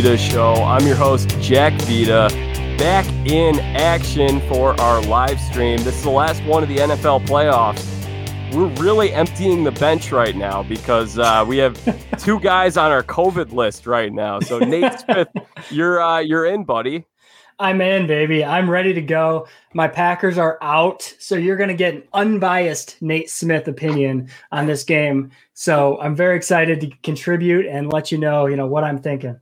Vita Show. I'm your host, Jack Vita, back in action for our live stream. This is the last one of the NFL playoffs. We're really emptying the bench right now because uh, we have two guys on our COVID list right now. So Nate Smith, you're uh, you're in, buddy. I'm in, baby. I'm ready to go. My Packers are out. So you're going to get an unbiased Nate Smith opinion on this game. So I'm very excited to contribute and let you know, you know, what I'm thinking.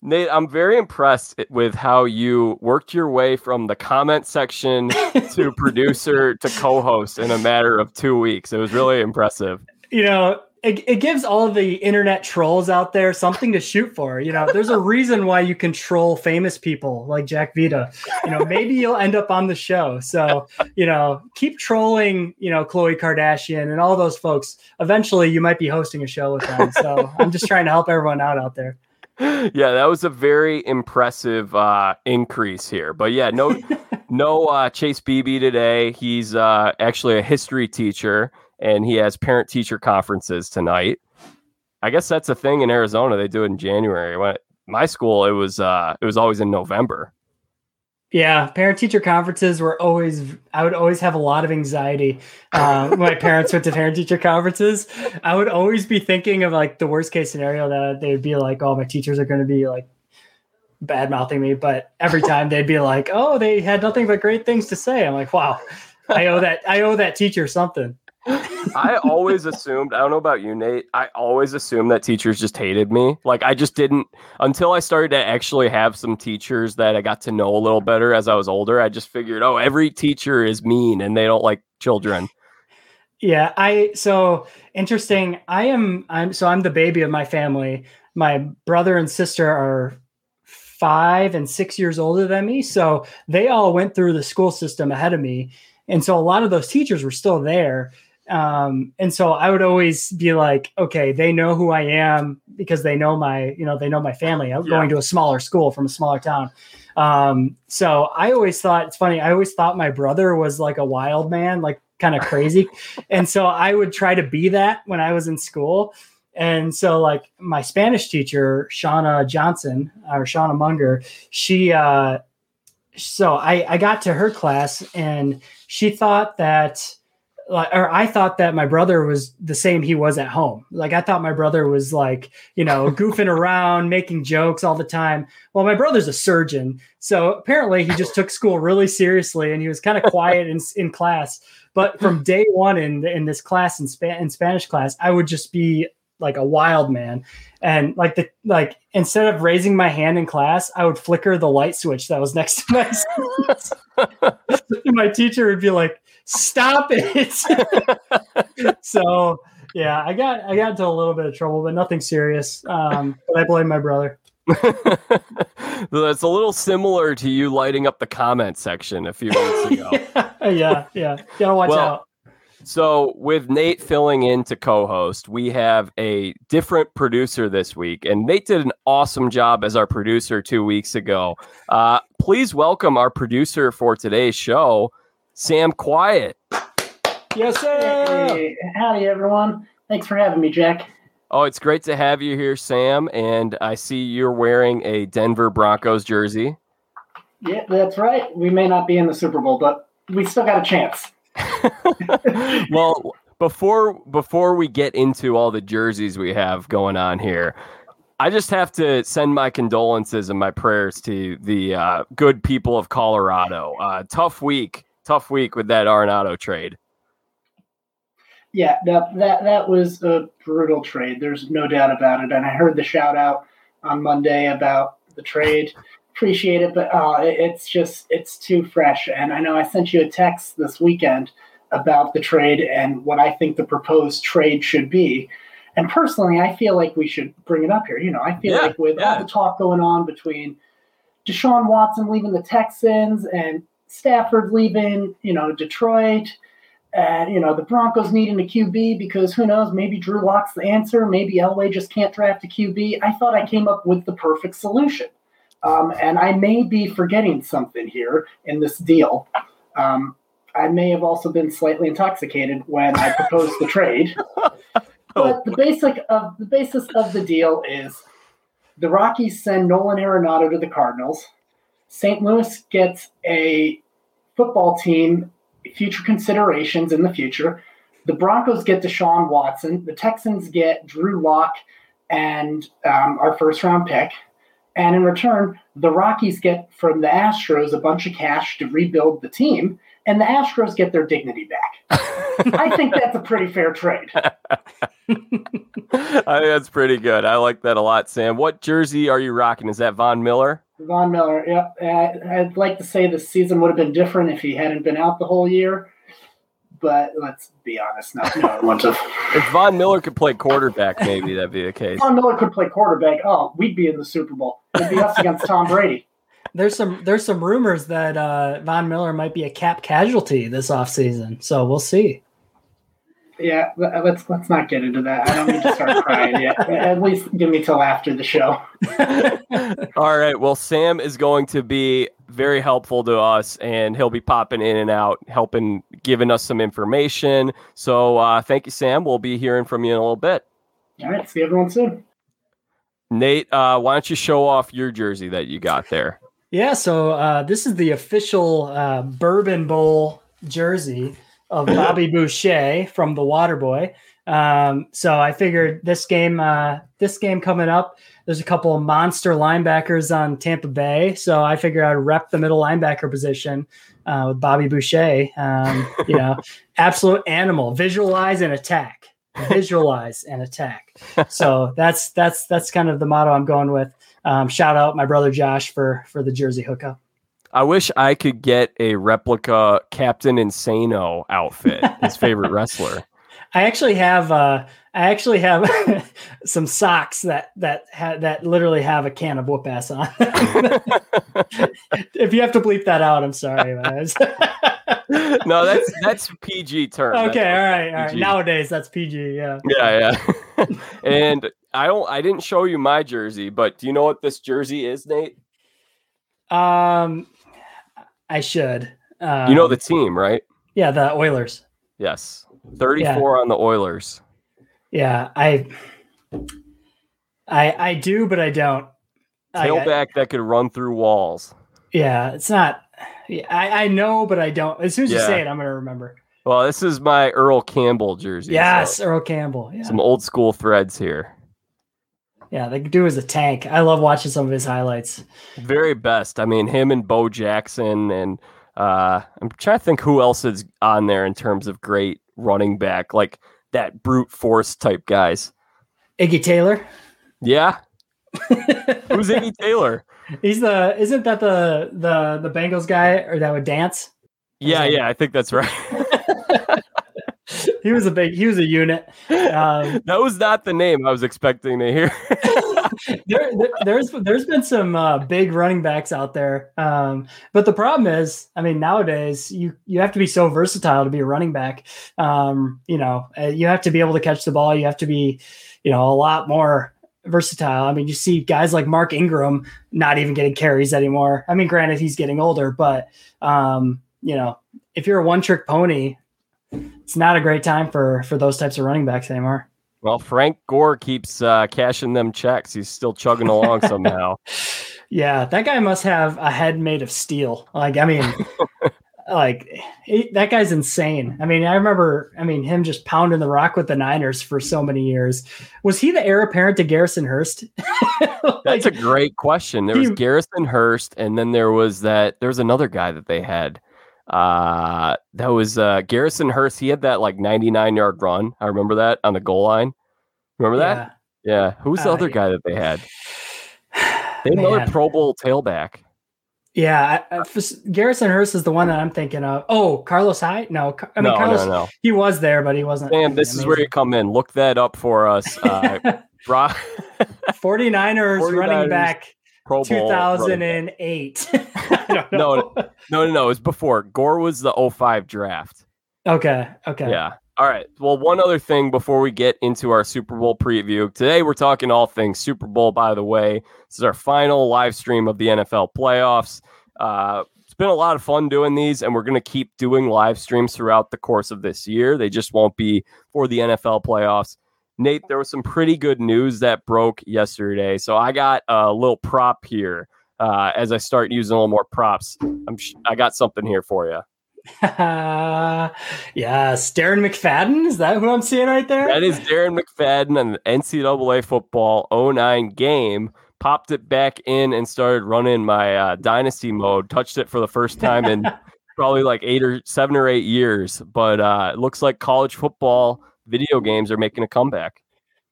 Nate, I'm very impressed with how you worked your way from the comment section to producer to co-host in a matter of 2 weeks. It was really impressive. You know, it, it gives all of the internet trolls out there something to shoot for. You know, there's a reason why you control famous people like Jack Vita. You know, maybe you'll end up on the show. So, you know, keep trolling, you know, Khloe Kardashian and all those folks. Eventually, you might be hosting a show with them. So I'm just trying to help everyone out out there. Yeah, that was a very impressive uh, increase here. But yeah, no, no uh, Chase Beebe today. He's uh, actually a history teacher and he has parent teacher conferences tonight. I guess that's a thing in Arizona. They do it in January. When my school, it was uh, it was always in November. Yeah, parent teacher conferences were always. I would always have a lot of anxiety. Uh, my parents went to parent teacher conferences, I would always be thinking of like the worst case scenario that they would be like, "Oh, my teachers are going to be like bad mouthing me," but every time they'd be like, "Oh, they had nothing but great things to say." I'm like, "Wow, I owe that I owe that teacher something." I always assumed, I don't know about you, Nate. I always assumed that teachers just hated me. Like I just didn't until I started to actually have some teachers that I got to know a little better as I was older. I just figured, oh, every teacher is mean and they don't like children. Yeah, I so interesting. I am I'm so I'm the baby of my family. My brother and sister are five and six years older than me. So they all went through the school system ahead of me. And so a lot of those teachers were still there. Um, and so I would always be like, okay, they know who I am because they know my, you know, they know my family. I'm yeah. going to a smaller school from a smaller town. Um, so I always thought it's funny. I always thought my brother was like a wild man, like kind of crazy. and so I would try to be that when I was in school. And so like my Spanish teacher, Shauna Johnson or Shauna Munger, she, uh, so I, I got to her class and she thought that, like or I thought that my brother was the same he was at home. Like I thought my brother was like, you know, goofing around, making jokes all the time. Well, my brother's a surgeon. So apparently he just took school really seriously and he was kind of quiet in, in class. But from day one in in this class in, Spa- in Spanish class, I would just be like a wild man. And like the like instead of raising my hand in class, I would flicker the light switch that was next to my my teacher would be like, stop it. so yeah, I got I got into a little bit of trouble, but nothing serious. Um, but I blame my brother. That's a little similar to you lighting up the comment section a few weeks ago. yeah, yeah, yeah. Gotta watch well, out. So, with Nate filling in to co host, we have a different producer this week. And Nate did an awesome job as our producer two weeks ago. Uh, please welcome our producer for today's show, Sam Quiet. Yes, sir. Hey, howdy, everyone. Thanks for having me, Jack. Oh, it's great to have you here, Sam. And I see you're wearing a Denver Broncos jersey. Yeah, that's right. We may not be in the Super Bowl, but we still got a chance. well, before before we get into all the jerseys we have going on here, I just have to send my condolences and my prayers to the uh, good people of Colorado. Uh, tough week, tough week with that Arenado trade. Yeah, that, that that was a brutal trade. There's no doubt about it. And I heard the shout out on Monday about the trade. Appreciate it, but uh, it's just it's too fresh. And I know I sent you a text this weekend about the trade and what I think the proposed trade should be. And personally, I feel like we should bring it up here. You know, I feel yeah, like with yeah. all the talk going on between Deshaun Watson leaving the Texans and Stafford leaving, you know, Detroit, and you know the Broncos needing a QB because who knows, maybe Drew Lock's the answer. Maybe Elway just can't draft a QB. I thought I came up with the perfect solution, um, and I may be forgetting something here in this deal. Um, I may have also been slightly intoxicated when I proposed the trade. But the basic of the basis of the deal is The Rockies send Nolan Arenado to the Cardinals. St. Louis gets a football team, future considerations in the future. The Broncos get Deshaun Watson. The Texans get Drew Lock and um, our first round pick. And in return, the Rockies get from the Astros a bunch of cash to rebuild the team, and the Astros get their dignity back. I think that's a pretty fair trade. I think that's pretty good. I like that a lot, Sam. What jersey are you rocking? Is that Von Miller? Von Miller, yeah. Uh, I'd like to say the season would have been different if he hadn't been out the whole year but let's be honest, not no to. If Von Miller could play quarterback, maybe that'd be the case. Von Miller could play quarterback. Oh, we'd be in the Super Bowl. It'd be us against Tom Brady. There's some there's some rumors that uh, Von Miller might be a cap casualty this offseason. So we'll see. Yeah, let's let's not get into that. I don't need to start crying yet. At least give me till after the show. All right. Well, Sam is going to be very helpful to us, and he'll be popping in and out, helping, giving us some information. So, uh, thank you, Sam. We'll be hearing from you in a little bit. All right. See everyone soon. Nate, uh, why don't you show off your jersey that you got there? Yeah. So uh, this is the official uh, Bourbon Bowl jersey of Bobby Boucher from the Waterboy. Um, so I figured this game, uh, this game coming up, there's a couple of monster linebackers on Tampa Bay. So I figured I'd rep the middle linebacker position uh, with Bobby Boucher. Um, you know, absolute animal, visualize and attack, visualize and attack. So that's that's that's kind of the motto I'm going with. Um, shout out my brother Josh for for the jersey hookup. I wish I could get a replica Captain Insano outfit, his favorite wrestler. I actually have uh, I actually have some socks that that ha- that literally have a can of whoop ass on. if you have to bleep that out, I'm sorry. no, that's that's PG term. Okay, all right, all right. Nowadays, that's PG. Yeah. Yeah, yeah. and I don't. I didn't show you my jersey, but do you know what this jersey is, Nate? Um, I should. Um, you know the um, team, right? Yeah, the Oilers. Yes, thirty-four yeah. on the Oilers. Yeah, I, I, I do, but I don't. Tailback I, that could run through walls. Yeah, it's not. I, I know, but I don't. As soon as yeah. you say it, I'm gonna remember. Well, this is my Earl Campbell jersey. Yes, so Earl Campbell. Yeah. Some old school threads here. Yeah, the dude is a tank. I love watching some of his highlights. Very best. I mean, him and Bo Jackson, and uh, I'm trying to think who else is on there in terms of great running back, like that brute force type guys. Iggy Taylor. Yeah. Who's Iggy Taylor? He's the isn't that the the the Bengals guy or that would dance? Yeah, yeah, I think that's right. he was a big he was a unit. Um, that was not the name i was expecting to hear. There, there, there's there's been some uh, big running backs out there. Um, but the problem is i mean nowadays you you have to be so versatile to be a running back. Um, you know uh, you have to be able to catch the ball. You have to be you know a lot more versatile. I mean, you see guys like Mark Ingram not even getting carries anymore. I mean, granted, he's getting older, but um, you know, if you're a one trick pony, it's not a great time for for those types of running backs anymore. Well, Frank Gore keeps uh, cashing them checks. He's still chugging along somehow. Yeah, that guy must have a head made of steel. Like, I mean, like that guy's insane. I mean, I remember, I mean, him just pounding the rock with the Niners for so many years. Was he the heir apparent to Garrison Hearst? like, That's a great question. There was he, Garrison Hearst, and then there was that. There was another guy that they had. Uh, that was uh, Garrison Hearst. He had that like 99 yard run. I remember that on the goal line. Remember that? Yeah. yeah. Who's the uh, other guy that they had? They had another Pro Bowl tailback. Yeah, I, I, Garrison Hearst is the one that I'm thinking of. Oh, Carlos Hyde? No, I mean no, Carlos. No, no. He was there, but he wasn't. Damn, this amazing. is where you come in. Look that up for us. Uh, 49ers, 49ers running back Pro Bowl 2008. no, no, no, no, no. It was before. Gore was the 05 draft. Okay. Okay. Yeah. All right. Well, one other thing before we get into our Super Bowl preview. Today, we're talking all things Super Bowl, by the way. This is our final live stream of the NFL playoffs. Uh, it's been a lot of fun doing these, and we're going to keep doing live streams throughout the course of this year. They just won't be for the NFL playoffs. Nate, there was some pretty good news that broke yesterday. So I got a little prop here. Uh, as I start using a little more props, I'm sh- I got something here for you. yes, Darren McFadden. Is that who I'm seeing right there? That is Darren McFadden on the NCAA football 09 game. Popped it back in and started running my uh, dynasty mode. Touched it for the first time in probably like eight or seven or eight years. But uh, it looks like college football video games are making a comeback.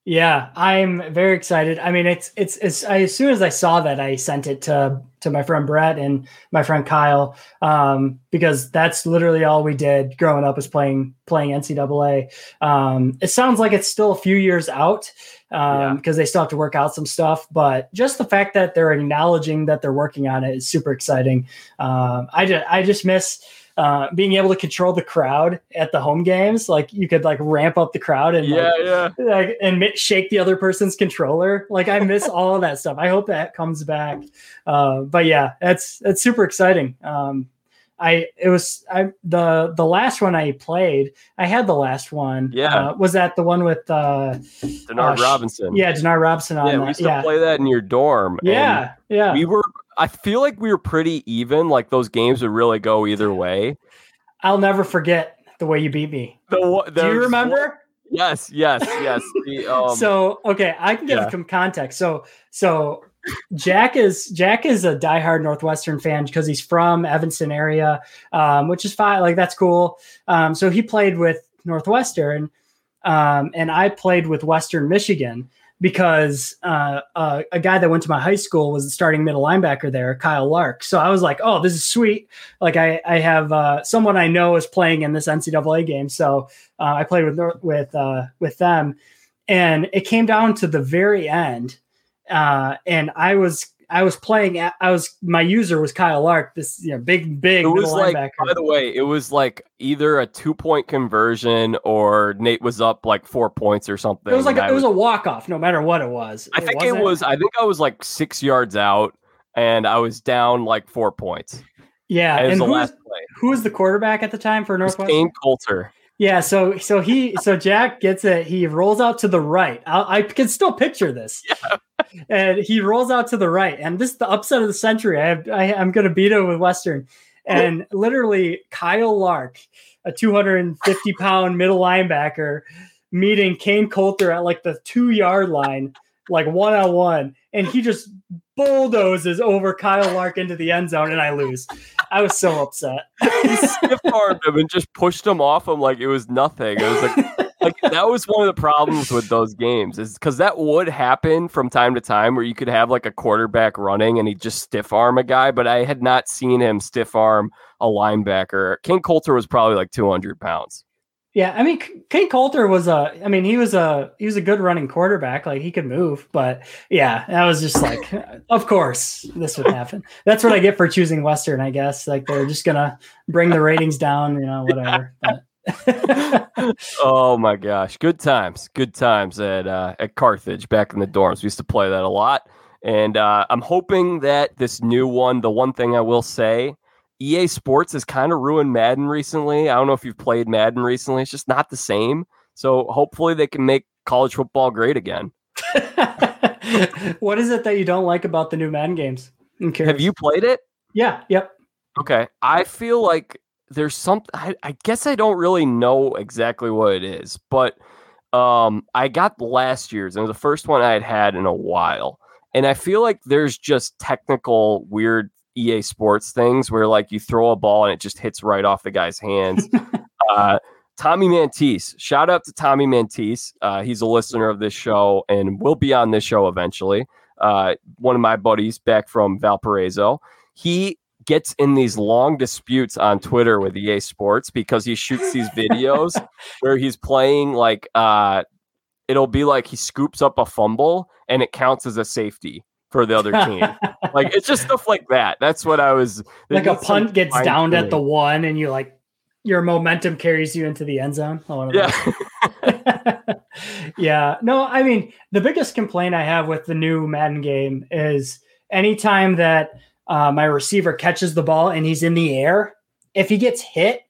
Yeah, I'm very excited. I mean, it's it's it's. I, as soon as I saw that, I sent it to to my friend Brett and my friend Kyle um, because that's literally all we did growing up is playing playing NCAA. Um, it sounds like it's still a few years out because um, yeah. they still have to work out some stuff, but just the fact that they're acknowledging that they're working on it is super exciting. Um, I just I just miss uh, being able to control the crowd at the home games, like you could like ramp up the crowd and yeah, like, yeah, like and shake the other person's controller. Like I miss all of that stuff. I hope that comes back. Uh, but yeah, that's that's super exciting. Um, I it was I the the last one I played. I had the last one. Yeah, uh, was that the one with uh, Denard uh, Robinson? Yeah, Denard Robinson. on yeah, we used to play that in your dorm. Yeah, yeah. We were I feel like we were pretty even. Like those games would really go either way. I'll never forget the way you beat me. The, Do you remember? Yes, yes, yes. The, um, so okay, I can give yeah. some context. So so Jack is Jack is a diehard Northwestern fan because he's from Evanston area, um, which is fine. Like that's cool. Um, so he played with Northwestern, um, and I played with Western Michigan because uh, uh, a guy that went to my high school was the starting middle linebacker there, Kyle Lark. So I was like, oh, this is sweet. Like I, I have uh, someone I know is playing in this NCAA game. So uh, I played with with uh, with them, and it came down to the very end, uh, and I was I was playing. I was my user was Kyle Lark. This you know big big. It was like by the way, it was like either a two point conversion or Nate was up like four points or something. It was like a, it was, was a walk off, no matter what it was. I think it was. I think I was like six yards out, and I was down like four points. Yeah, and, and who, was, who was the quarterback at the time for Northwestern? Kain Colter. Yeah, so so he so Jack gets it. He rolls out to the right. I, I can still picture this. Yeah. and he rolls out to the right, and this is the upset of the century. I, have, I am going to beat him with Western, and literally Kyle Lark, a 250 pound middle linebacker, meeting Kain Colter at like the two yard line, like one on one, and he just bulldozes over Kyle Lark into the end zone, and I lose. I was so upset. he stiff armed him and just pushed him off him like it was nothing. It was like, like that was one of the problems with those games is because that would happen from time to time where you could have like a quarterback running and he just stiff arm a guy, but I had not seen him stiff arm a linebacker. Kain Colter was probably like 200 pounds. Yeah, I mean, Kain Colter was a. I mean, he was a he was a good running quarterback. Like he could move, but yeah, that was just like, of course, this would happen. That's what I get for choosing Western, I guess. Like they're just gonna bring the ratings down, you know, whatever. oh my gosh, good times, good times at uh, at Carthage back in the dorms. We used to play that a lot, and uh, I'm hoping that this new one. The one thing I will say EA Sports has kind of ruined Madden recently. I don't know if you've played Madden recently. It's just not the same. So hopefully they can make college football great again. what is it that you don't like about the new Madden games? Have you played it? Yeah. Yep. Okay. I feel like there's something. I, I guess I don't really know exactly what it is, but um, I got last year's and it was the first one I had had in a while. And I feel like there's just technical weird EA Sports things where like you throw a ball and it just hits right off the guy's hands. uh, Tommy Mantise, shout out to Tommy Mantise. Uh, he's a listener of this show and will be on this show eventually. Uh, one of my buddies back from Valparaiso. He gets in these long disputes on Twitter with EA Sports because he shoots these videos where he's playing like uh, it'll be like he scoops up a fumble and it counts as a safety for the other team. like it's just stuff like that. That's what I was like. A punt gets downed at the one, and you like your momentum carries you into the end zone. yeah. yeah. No, I mean the biggest complaint I have with the new Madden game is anytime that uh, my receiver catches the ball and he's in the air, if he gets hit,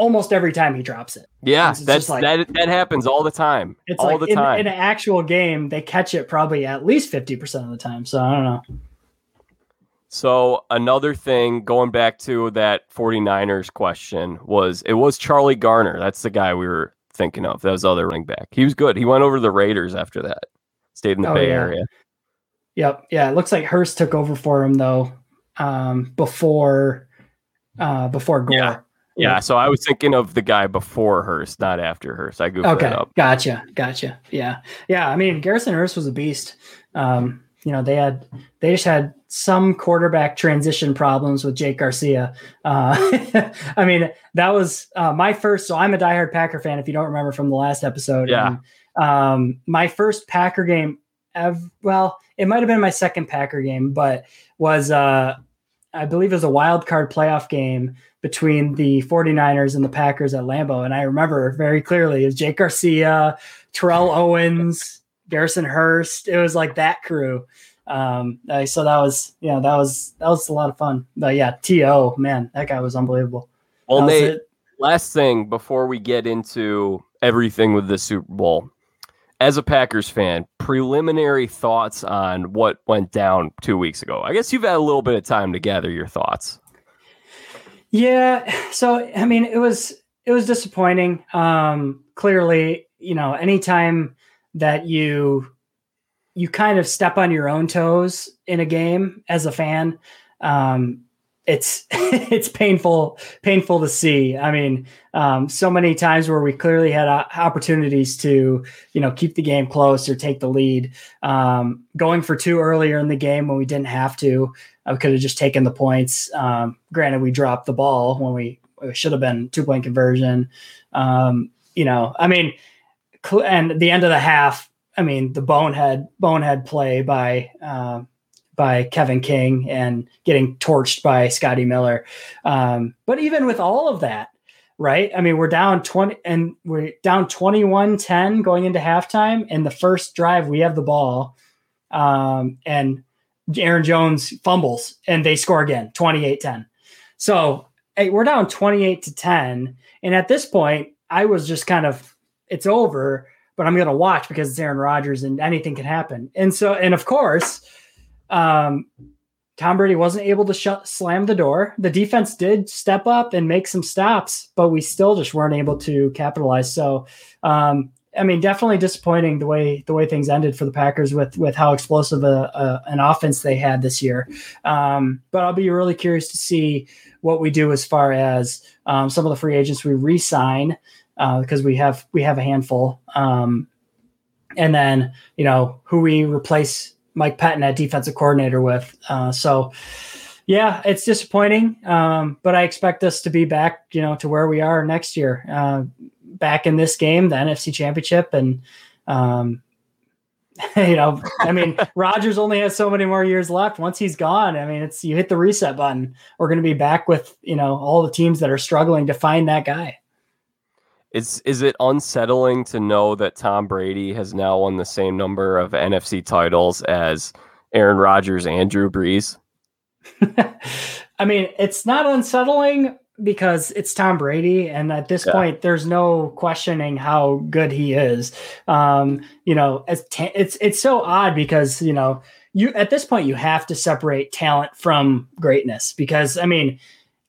almost every time he drops it. Yeah, that's like, that that happens all the time. It's all like the time. In, in an actual game, they catch it probably at least 50% of the time. So I don't know. So another thing going back to that 49ers question was it was Charlie Garner. That's the guy we were thinking of. That was other running back. He was good. He went over to the Raiders after that. Stayed in the oh, Bay yeah. Area. Yep. Yeah. It looks like Hearst took over for him though. Um, before uh before Gore. Yeah. Yeah, so I was thinking of the guy before Hearst, not after Hearst. I goofed okay, that up. Gotcha, gotcha. Yeah, yeah. I mean, Garrison Hearst was a beast. Um, you know, they had they just had some quarterback transition problems with Jake Garcia. Uh, I mean, that was uh, my first. So I'm a diehard Packer fan. If you don't remember from the last episode, yeah. And, um, my first Packer game. Ever, well, it might have been my second Packer game, but was uh, I believe it was a wild card playoff game between the 49ers and the Packers at Lambeau. And I remember very clearly it was Jake Garcia, Terrell Owens, Garrison Hearst. It was like that crew. Um, so that was, you know, that was, that was a lot of fun. But yeah, T.O., man, that guy was unbelievable. Well, Nate, last thing before we get into everything with the Super Bowl. As a Packers fan, preliminary thoughts on what went down two weeks ago. I guess you've had a little bit of time to gather your thoughts. Yeah. So I mean, it was it was disappointing. Um, clearly, you know, anytime that you you kind of step on your own toes in a game as a fan, um, it's it's painful painful to see. I mean, um, so many times where we clearly had uh, opportunities to you know keep the game close or take the lead, um, going for two earlier in the game when we didn't have to. I could have just taken the points. Um, granted, we dropped the ball when we should have been two point conversion. Um, you know, I mean, cl- and the end of the half, I mean, the bonehead bonehead play by uh, by Kevin King and getting torched by Scotty Miller. Um, but even with all of that, right? I mean, we're down 20 and we're down 21 10 going into halftime. And the first drive, we have the ball. Um, and Aaron Jones fumbles and they score again 28 10. So hey, we're down 28 to 10. And at this point, I was just kind of, it's over, but I'm going to watch because it's Aaron Rodgers and anything can happen. And so, and of course, um, Tom Brady wasn't able to shut, slam the door. The defense did step up and make some stops, but we still just weren't able to capitalize. So, um, I mean, definitely disappointing the way the way things ended for the Packers with with how explosive a, a an offense they had this year. Um, but I'll be really curious to see what we do as far as um, some of the free agents we re-sign because uh, we have we have a handful, um, and then you know who we replace Mike Patton at defensive coordinator with. Uh, so. Yeah, it's disappointing, um, but I expect us to be back, you know, to where we are next year. Uh, back in this game, the NFC Championship, and um, you know, I mean, Rodgers only has so many more years left. Once he's gone, I mean, it's you hit the reset button. We're going to be back with you know all the teams that are struggling to find that guy. Is is it unsettling to know that Tom Brady has now won the same number of NFC titles as Aaron Rodgers and Drew Brees? I mean, it's not unsettling because it's Tom Brady, and at this yeah. point, there's no questioning how good he is. Um, you know, as ta- it's it's so odd because you know you at this point you have to separate talent from greatness because I mean,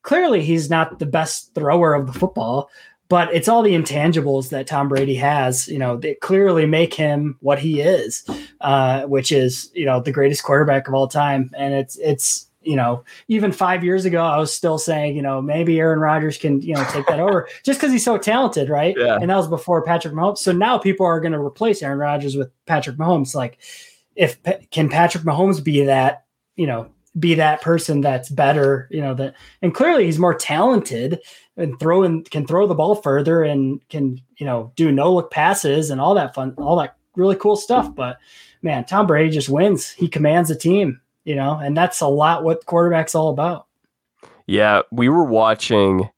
clearly he's not the best thrower of the football, but it's all the intangibles that Tom Brady has, you know, that clearly make him what he is, uh, which is you know the greatest quarterback of all time, and it's it's you know, even five years ago, I was still saying, you know, maybe Aaron Rodgers can, you know, take that over just because he's so talented, right? Yeah. And that was before Patrick Mahomes. So now people are going to replace Aaron Rodgers with Patrick Mahomes. Like, if can Patrick Mahomes be that, you know, be that person that's better, you know, that, and clearly he's more talented and throw and can throw the ball further and can, you know, do no look passes and all that fun, all that really cool stuff. But man, Tom Brady just wins. He commands a team you know, and that's a lot what quarterback's all about. Yeah, we were watching.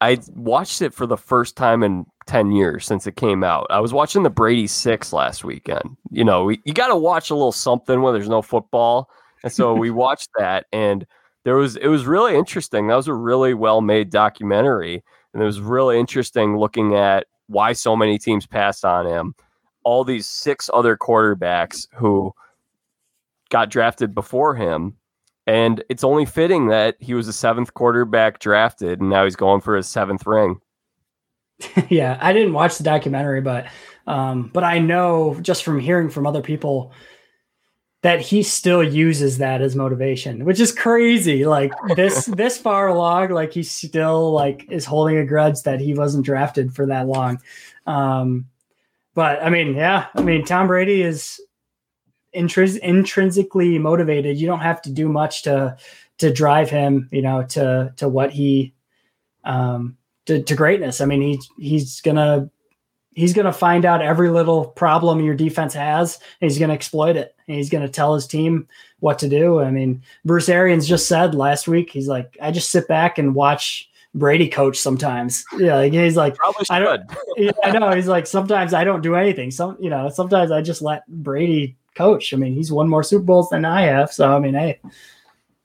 I watched it for the first time in 10 years since it came out. I was watching the Brady Six last weekend. You know, we, you got to watch a little something when there's no football. And so we watched that, and there was, it was really interesting. That was a really well made documentary. and it was really interesting looking at why so many teams passed on him. All these six other quarterbacks who got drafted before him. And it's only fitting that he was a seventh quarterback drafted, and now he's going for his seventh ring. yeah, I didn't watch the documentary, but um, but I know just from hearing from other people that he still uses that as motivation, which is crazy. Like this this far along, like he still like is holding a grudge that he wasn't drafted for that long. Um, but I mean, yeah, I mean Tom Brady is intris- intrinsically motivated. You don't have to do much to to drive him, you know, to to what he um to, to greatness. I mean, he he's gonna he's gonna find out every little problem your defense has, and he's gonna exploit it. And he's gonna tell his team what to do. I mean, Bruce Arians just said last week, he's like, I just sit back and watch Brady coach sometimes. Yeah, like he's like, I don't. yeah, I know. He's like, sometimes I don't do anything. Some, you know, sometimes I just let Brady coach. I mean, he's won more Super Bowls than I have. So I mean, hey.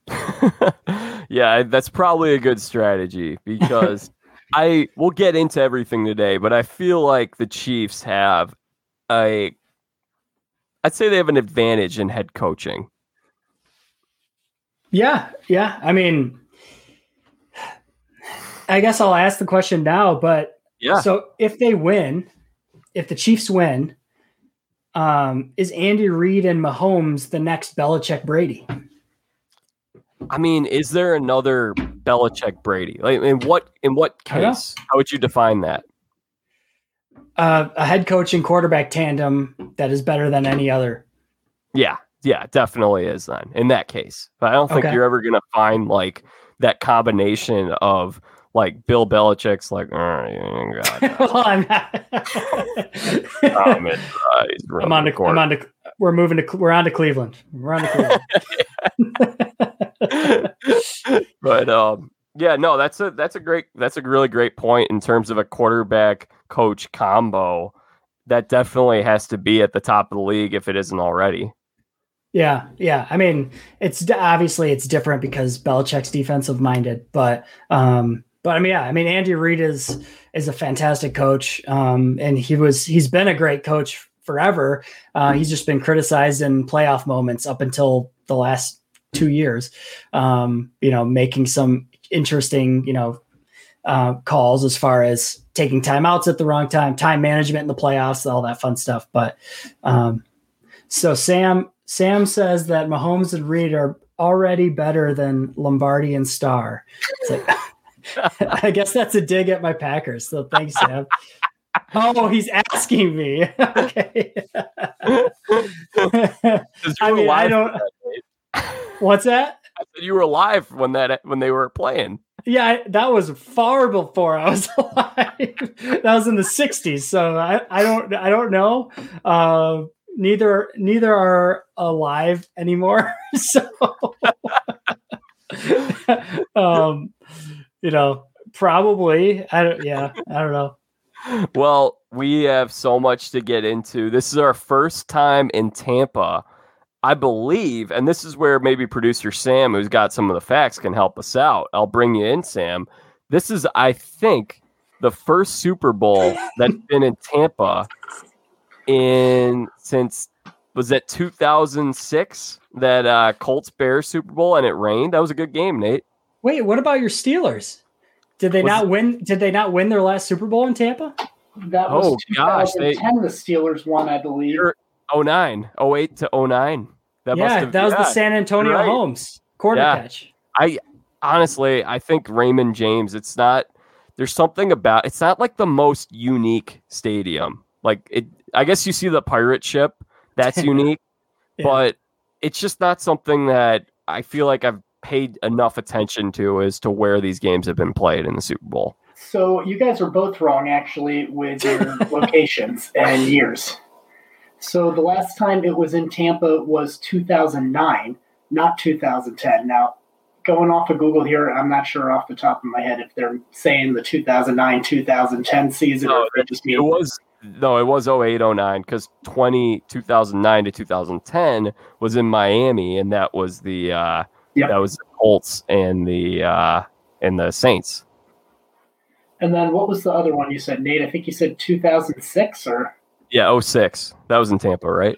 yeah, that's probably a good strategy because I will get into everything today, but I feel like the Chiefs have a I'd say they have an advantage in head coaching. Yeah, yeah. I mean, I guess I'll ask the question now, but yeah. So if they win, if the Chiefs win, um, is Andy Reid and Mahomes the next Belichick Brady? I mean, is there another Belichick Brady? Like in what in what case? How would you define that? Uh, a head coach and quarterback tandem that is better than any other. Yeah, yeah, definitely is then in that case. But I don't think okay. you're ever gonna find like that combination of like Bill Belichick's like, oh, God. well, I'm not. um, it, uh, I'm on to, I'm on to, we're moving to, we're on to Cleveland. We're on to Cleveland. but, um, yeah, no, that's a, that's a great, that's a really great point in terms of a quarterback coach combo. That definitely has to be at the top of the league if it isn't already. Yeah, yeah. I mean, it's obviously it's different because Belichick's defensive minded, but um, but I mean, yeah, I mean, Andy Reid is is a fantastic coach, um, and he was he's been a great coach forever. Uh, he's just been criticized in playoff moments up until the last two years. Um, you know, making some interesting, you know, uh, calls as far as taking timeouts at the wrong time, time management in the playoffs, all that fun stuff. But um, so Sam Sam says that Mahomes and Reid are already better than Lombardi and Starr. I guess that's a dig at my Packers. So thanks, Sam. oh, he's asking me. okay. I mean, I don't. What's that? I said you were alive when that when they were playing. Yeah, that was far before I was alive. that was in the '60s, so I, I don't I don't know. Uh, neither neither are alive anymore. so, um, you know, probably. I don't. Yeah, I don't know. Well, we have so much to get into. This is our first time in Tampa, I believe, and this is where maybe producer Sam, who's got some of the facts, can help us out. I'll bring you in, Sam. This is, I think, the first Super Bowl that's been in Tampa in since was that 2006 that uh, Colts Bears Super Bowl and it rained. That was a good game, Nate. Wait, what about your Steelers? Did they was not win? Did they not win their last Super Bowl in Tampa? That was oh, 2010. Gosh, they, the Steelers won, I believe. 09, 08 to 09. That yeah, have, that was yeah, the Santonio right. Holmes quarter yeah. catch. I honestly, I think Raymond James. It's not. There's something about. It's not like the most unique stadium. Like it. I guess you see the pirate ship. That's unique, yeah. but it's just not something that I feel like I've paid enough attention to as to where these games have been played in the Super Bowl. So you guys are both wrong actually with your locations and years. So the last time it was in Tampa was 2009, not 2010. Now, going off of Google here, I'm not sure off the top of my head if they're saying the 2009 2010 season no, or it just It was no, it was 08 09 because 20 2009 to 2010 was in Miami, and that was the uh, Yep. That was the Colts and the uh, and the Saints. And then what was the other one you said, Nate? I think you said 2006 or Yeah, 06. That was in Tampa, right?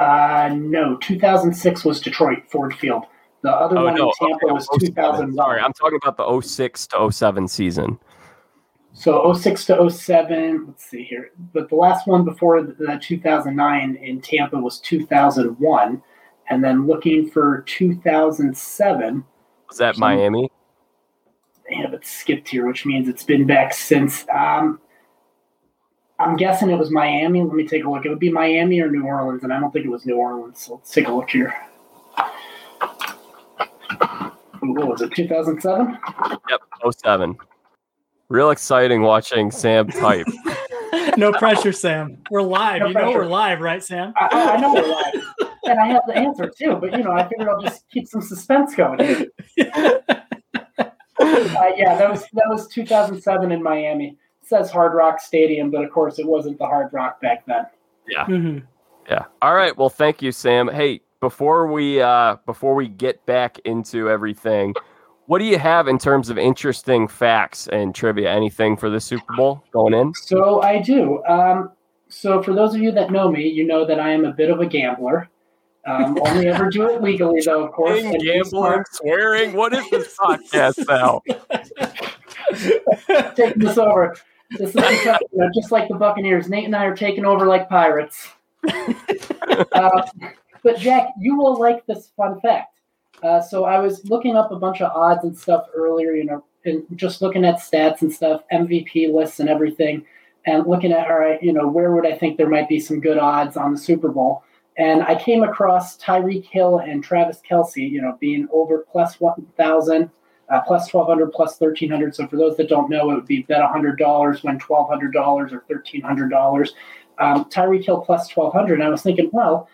uh no, 2006 was Detroit Ford Field. The other Oh, one no. in Tampa okay, was 07. 2001. Sorry, I'm talking about the 06 to 07 season. So 06 to 07, let's see here. But the last one before the 2009 in Tampa was 2001. And then looking for 2007, Was that Miami? they have it skipped here, which means it's been back since. Um, I'm guessing it was Miami. Let me take a look. It would be Miami or New Orleans, and I don't think it was New Orleans. So let's take a look here. What was it, 2007? Yep, 07. Real exciting watching Sam type. no pressure, Sam. We're live. No you know we're live, right, Sam? I, I I know we're live, and I have the answer too. But you know, I figured I'll just keep some suspense going. Uh, yeah, that was that was 2007 in Miami. It says Hard Rock Stadium, but of course it wasn't the Hard Rock back then. Mhm. Yeah. All right. Well, thank you, Sam. Hey, before we uh before we get back into everything, what do you have in terms of interesting facts and trivia? Anything for the Super Bowl going in? So I do. Um, so for those of you that know me, you know that I am a bit of a gambler. Um, only ever do it legally, though, of course. And gambling, swearing. What is this podcast now? taking this over. This is because, you know, just like the Buccaneers. Nate and I are taking over like pirates. uh, but Jack, you will like this fun fact. Uh, so I was looking up a bunch of odds and stuff earlier, you know, and just looking at stats and stuff, MVP lists and everything, and looking at all right, you know, where would I think there might be some good odds on the Super Bowl? And I came across Tyreek Hill and Travis Kelce, you know, being over plus one thousand uh, plus 1200 plus 1300 so for those that don't know it would be bet $100 win $1200 or $1300 um, tyreek hill plus 1200 and i was thinking well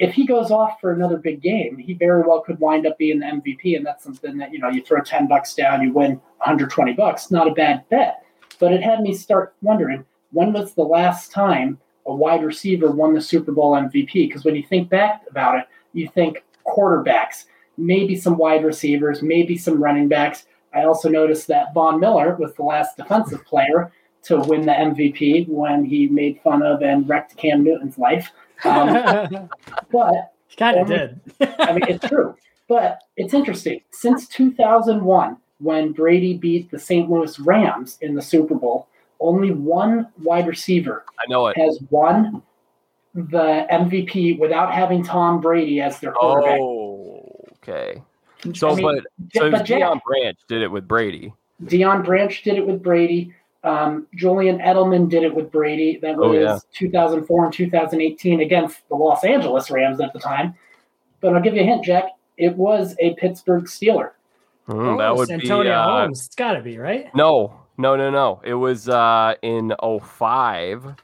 if he goes off for another big game he very well could wind up being the mvp and that's something that you know you throw 10 bucks down you win 120 bucks. Not a bad bet. But it had me start wondering when was the last time a wide receiver won the super bowl mvp because when you think back about it you think quarterbacks maybe some wide receivers, maybe some running backs. I also noticed that Von Miller was the last defensive player to win the MVP when he made fun of and wrecked Cam Newton's life. Um, but kind of only- did. I mean, it's true. But it's interesting. Since 2001, when Brady beat the St. Louis Rams in the Super Bowl, only one wide receiver I know it. has won the MVP without having Tom Brady as their quarterback. Oh, okay. So, I mean, but so but Jack- Deion Branch did it with Brady. Deion Branch did it with Brady. Um, Julian Edelman did it with Brady. That was Oh, yeah. 2004 and 2018 against the Los Angeles Rams at the time. But I'll give you a hint, Jack. It was a Pittsburgh Steeler. Hmm, Oh, that would Antonio be uh, Holmes. It's got to be right. no, no, no, no. It was uh in 05.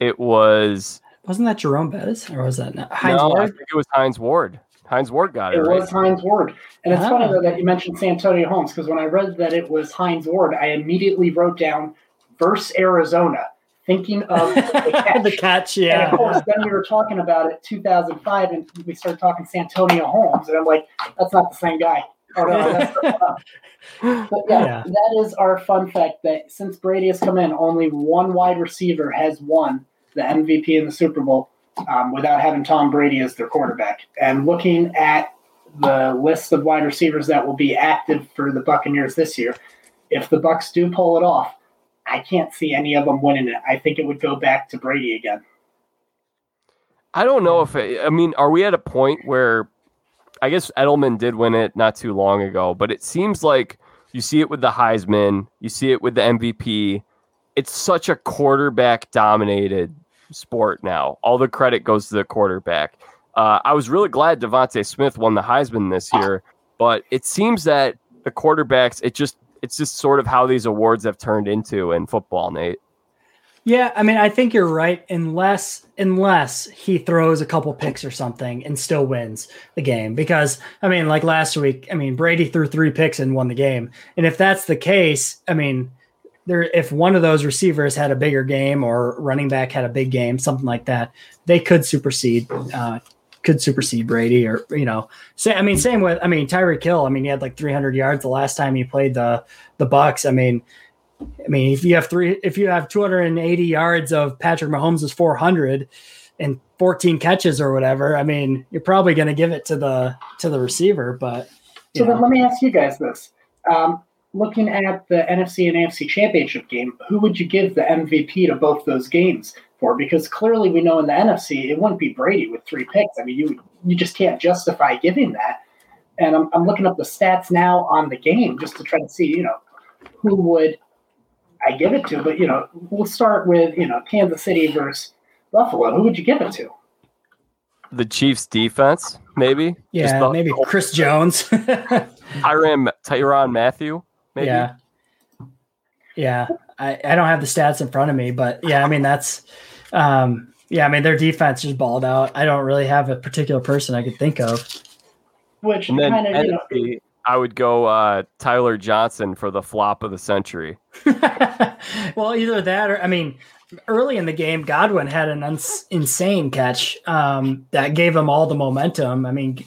It was Wasn't that Jerome Bettis or was that not? Hines no, I Ward? think it was Hines Ward. Hines Ward got it, It right. was Hines Ward. And it's Ah. funny, though, that you mentioned Santonio Holmes because when I read that it was Hines Ward, I immediately wrote down verse Arizona, thinking of the catch. the catch, yeah. And of course, then we were talking about it 2005, and we started talking Santonio Holmes, and I'm like, that's not the same guy. Oh, no, that's but yeah, Yeah. that is our fun fact that since Brady has come in, only one wide receiver has won the MVP in the Super Bowl um, without having Tom Brady as their quarterback. And looking at the list of wide receivers that will be active for the Buccaneers this year, if the Bucks do pull it off, I can't see any of them winning it. I think it would go back to Brady again. I don't know if it, I mean, are we at a point where I guess Edelman did win it not too long ago, but it seems like you see it with the Heisman, you see it with the MVP. It's such a quarterback dominated sport now. All the credit goes to the quarterback. Uh, I was really glad DeVonta Smith won the Heisman this year, but it seems that the quarterbacks, it just it's just sort of how these awards have turned into in football, Nate. Yeah, I mean, I think you're right. Unless unless he throws a couple picks or something and still wins the game, because I mean, like last week, I mean, Brady threw three picks and won the game. And if that's the case, I mean, there if one of those receivers had a bigger game or running back had a big game, something like that, they could supersede. Uh, could supersede Brady, or you know, say I mean, same with I mean Tyreek Hill. I mean, he had like 300 yards the last time he played the the Bucks. I mean, I mean, if you have three, if you have 280 yards of Patrick Mahomes' 400 and 14 catches or whatever, I mean, you're probably going to give it to the to the receiver. But so then let me ask you guys this: um, looking at the NFC and AFC championship game, who would you give the MVP to both those games for? Because clearly, we know in the NFC it wouldn't be Brady with three picks. I mean, you you just can't justify giving that. And I'm, I'm looking up the stats now on the game just to try to see, you know, who would I give it to? But you know, we'll start with you know Kansas City versus Buffalo. Who would you give it to? The Chiefs defense, maybe. Yeah, maybe Chris Jones. Tyrann Tyrann Mathieu, Maybe. Yeah. Yeah. I, I don't have the stats in front of me, but yeah, I mean that's um yeah, I mean their defense just balled out. I don't really have a particular person I could think of. Which kind of you know I would go uh, Tyler Johnson for the flop of the century. well, either that or I mean, early in the game, Godwin had an uns- insane catch um, that gave him all the momentum. I mean,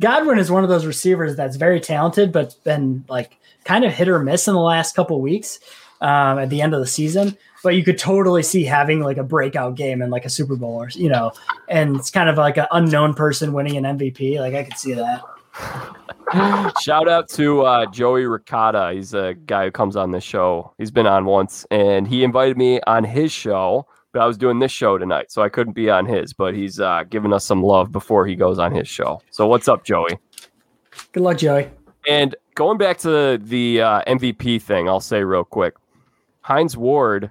Godwin is one of those receivers that's very talented, but been like kind of hit or miss in the last couple weeks um, at the end of the season. But you could totally see having like a breakout game in like a Super Bowl or you know, and it's kind of like an unknown person winning an MVP. Like I could see that. Shout out to uh, Joey Ricotta. He's a guy who comes on this show. He's been on once, and he invited me on his show. But I was doing this show tonight, so I couldn't be on his. But he's uh, giving us some love before he goes on his show. So what's up, Joey? Good luck, Joey. And going back to the uh, MVP thing, I'll say real quick. Hines Ward,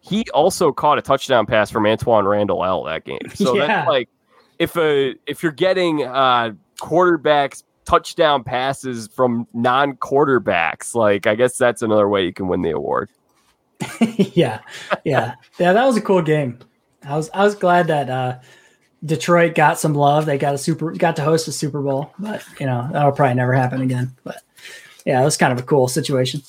he also caught a touchdown pass from Antwaan Randle El that game. So yeah. that's like if a if you're getting uh, quarterbacks touchdown passes from non quarterbacks. Like, I guess that's another way you can win the award. yeah, yeah, yeah. That was a cool game. I was I was glad that uh, Detroit got some love. They got a super got to host a Super Bowl, but you know that'll probably never happen again. But yeah, it was kind of a cool situation.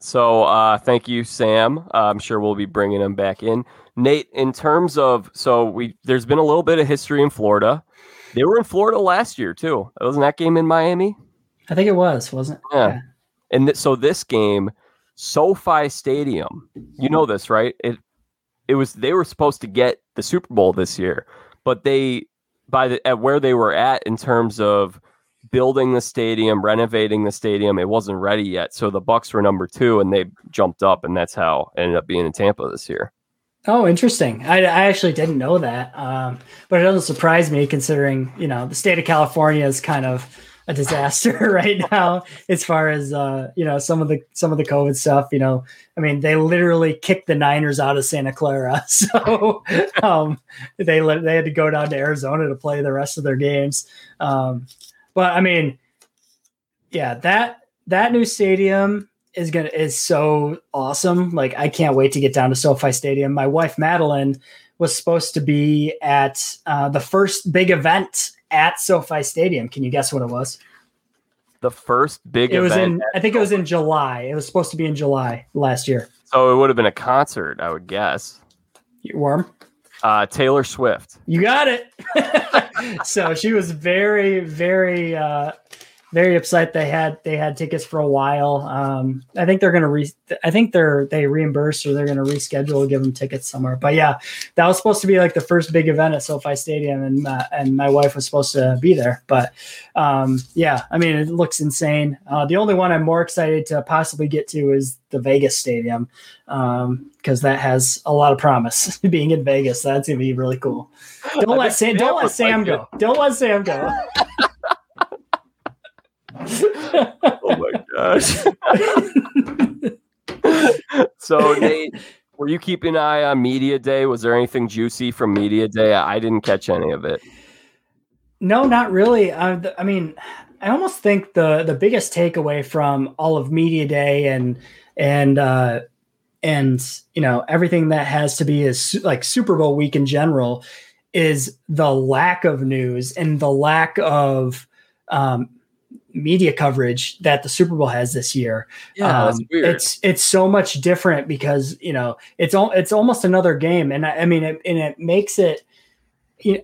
So uh, thank you, Sam. Uh, I'm sure we'll be bringing him back in. Nate, in terms of so we there's been a little bit of history in Florida. They were in Florida last year too. Wasn't that game in Miami? I think it was, wasn't it? Yeah. yeah. And th- so this game, SoFi Stadium, you know this, right? It it was they were supposed to get the Super Bowl this year, but they by the at where they were at in terms of building the stadium, renovating the stadium, it wasn't ready yet. So the Bucks were number two, and they jumped up, and that's how it ended up being in Tampa this year. Oh, interesting. I, I actually didn't know that, um, but it doesn't surprise me considering you know the state of California is kind of a disaster right now as far as uh, you know some of the some of the COVID stuff. You know, I mean, they literally kicked the Niners out of Santa Clara, so um, they they had to go down to Arizona to play the rest of their games. Um, but I mean, yeah, that that new stadium is gonna is so awesome. Like I can't wait to get down to SoFi Stadium. My wife Madeline was supposed to be at uh, the first big event at SoFi Stadium. Can you guess what it was? The first big it was in I think it was in July. It was supposed to be in July last year. So it would have been a concert, I would guess. You warm? Uh, Taylor Swift. You got it. so she was very, very uh, very upset they had they had tickets for a while. Um, I think they're gonna re I think they're they reimburse or they're gonna reschedule, and give them tickets somewhere. But yeah, that was supposed to be like the first big event at SoFi Stadium, and uh, and my wife was supposed to be there. But um, yeah, I mean it looks insane. Uh, the only one I'm more excited to possibly get to is the Vegas Stadium because um, that has a lot of promise. Being in Vegas, that's gonna be really cool. Don't let Sam don't let Sam go. Don't let Sam go. Oh my gosh. so Nate, were you keeping an eye on media day? Was there anything juicy from media day? I didn't catch any of it. No, not really. Uh, I mean, I almost think the the biggest takeaway from all of media day and and uh, and you know everything that has to be is like Super Bowl week in general is the lack of news and the lack of um, media coverage that the Super Bowl has this year. Yeah, um, it's it's so much different because you know it's all it's almost another game, and I, I mean, it, and it makes it. You know,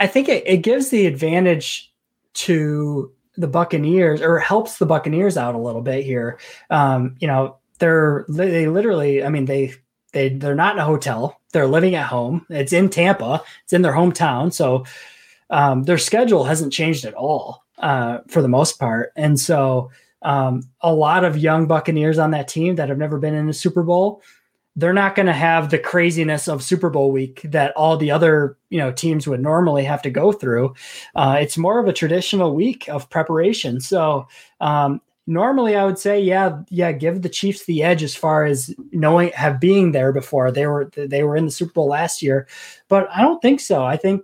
I think it, it gives the advantage to the Buccaneers or helps the Buccaneers out a little bit here. Um, you know, they're they literally, I mean, they they they're not in a hotel. They're living at home. It's in Tampa. It's in their hometown. So um, their schedule hasn't changed at all uh, for the most part. And so um, a lot of young Buccaneers on that team that have never been in a Super Bowl, they're not going to have the craziness of Super Bowl week that all the other you know teams would normally have to go through. Uh, it's more of a traditional week of preparation. So um, normally I would say, yeah, yeah, give the Chiefs the edge as far as knowing have being there before. They were they were in the Super Bowl last year, but I don't think so. I think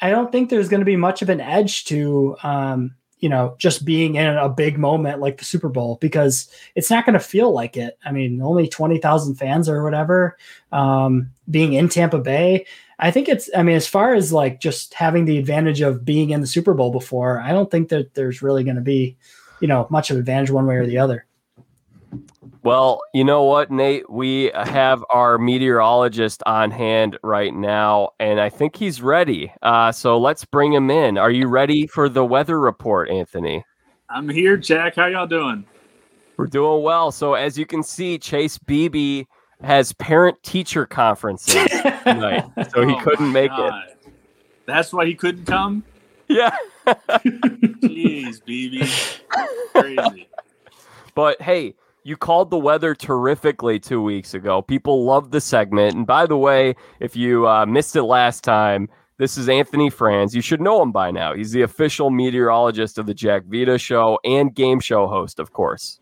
I don't think there's going to be much of an edge to um, you know just being in a big moment like the Super Bowl because it's not going to feel like it. I mean, only twenty thousand fans or whatever. Um, being in Tampa Bay, I think it's. I mean, as far as like just having the advantage of being in the Super Bowl before, I don't think that there's really going to be you know much of advantage one way or the other. Well, you know what, Nate? We have our meteorologist on hand right now, and I think he's ready. Uh, so let's bring him in. Are you ready for the weather report, Anthony? I'm here, Jack. How y'all doing? We're doing well. So as you can see, Chase Beebe has parent teacher conferences tonight, so he Oh couldn't make God. That's why he couldn't come. Yeah. Jeez, BB, crazy. But hey, you called the weather terrifically two weeks ago. People loved the segment. And by the way, if you uh, missed it last time, this is Anthony Franz. You should know him by now. He's the official meteorologist of the Jack Vita Show and game show host, of course.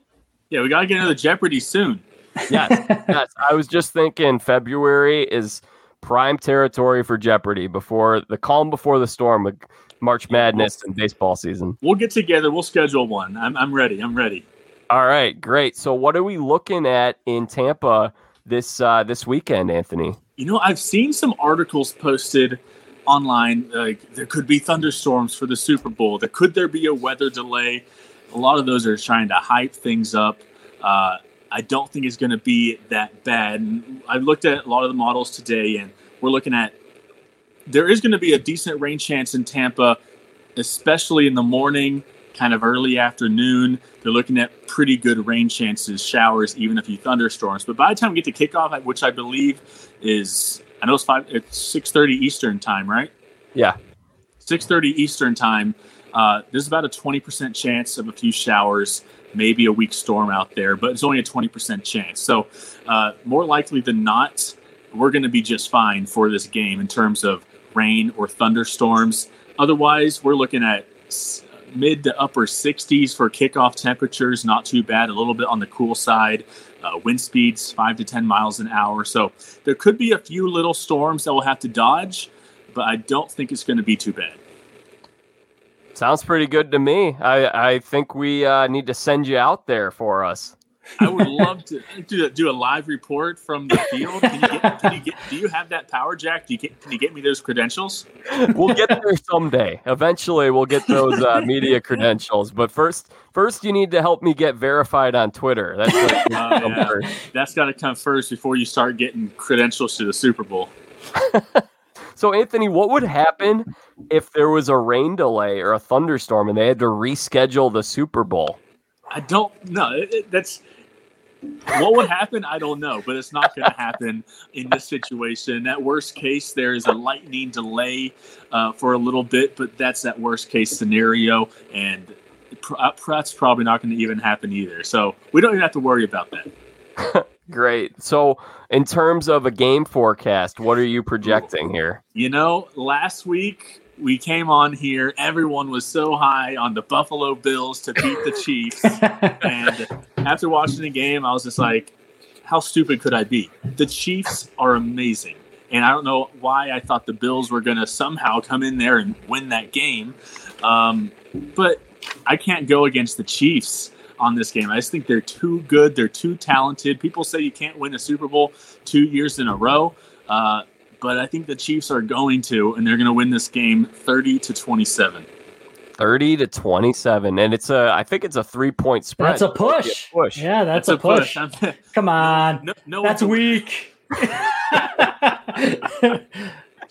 Yeah, we gotta get another Jeopardy soon. Yes, yes. I was just thinking February is prime territory for Jeopardy before the calm before the storm with March Madness and baseball season. We'll get together. We'll schedule one. I'm, I'm ready. I'm ready. All right, great. So what are we looking at in Tampa this uh, this weekend, Anthony? You know, I've seen some articles posted online. Like there could be thunderstorms for the Super Bowl. There could there be a weather delay. A lot of those are trying to hype things up. Uh, I don't think it's going to be that bad. And I looked at a lot of the models today, and we're looking at there is going to be a decent rain chance in Tampa, especially in the morning, kind of early afternoon. They're looking at pretty good rain chances, showers, even a few thunderstorms. But by the time we get to kickoff, which I believe is, I know it's five, it's six thirty Eastern time, right? Yeah. Six thirty Eastern time. Uh, there's about a twenty percent chance of a few showers, maybe a weak storm out there, but it's only a twenty percent chance. So uh, more likely than not, we're going to be just fine for this game in terms of rain or thunderstorms. Otherwise, we're looking at mid to upper 60s for kickoff temperatures. Not too bad. A little bit on the cool side. Uh, wind speeds five to 10 miles an hour. So there could be a few little storms that we'll have to dodge, but I don't think it's going to be too bad. Sounds pretty good to me. I, I think we uh, need to send you out there for us. I would love to do a, do a live report from the field. Can you get, can you get, do you have that power, Jack? Do you get, can you get me those credentials? We'll get there someday. Eventually, we'll get those uh, media credentials. But first, first you need to help me get verified on Twitter. That's what needs to come yeah. That's got to come first before you start getting credentials to the Super Bowl. So, Anthony, what would happen if there was a rain delay or a thunderstorm and they had to reschedule the Super Bowl? I don't know. That's what would happen. I don't know, but it's not going to happen in this situation. At worst case, there is a lightning delay uh, for a little bit, but that's that worst case scenario, and pr- uh, that's probably not going to even happen either. So we don't even have to worry about that. Great. So, in terms of a game forecast, what are you projecting here? You know, last week we came on here. Everyone was so high on the Buffalo Bills to beat the Chiefs. and after watching the game, I was just like, how stupid could I be? The Chiefs are amazing. And I don't know why I thought the Bills were going to somehow come in there and win that game. Um, but I can't go against the Chiefs on this game. I just think they're too good. They're too talented. People say you can't win a Super Bowl two years in a row. Uh, but I think the Chiefs are going to, and they're going to win this game 30 to 27. 30 to 27 and it's a i think it's a three point spread That's a push. push. Yeah, that's, a push. I'm- Come on. no, no That's weak.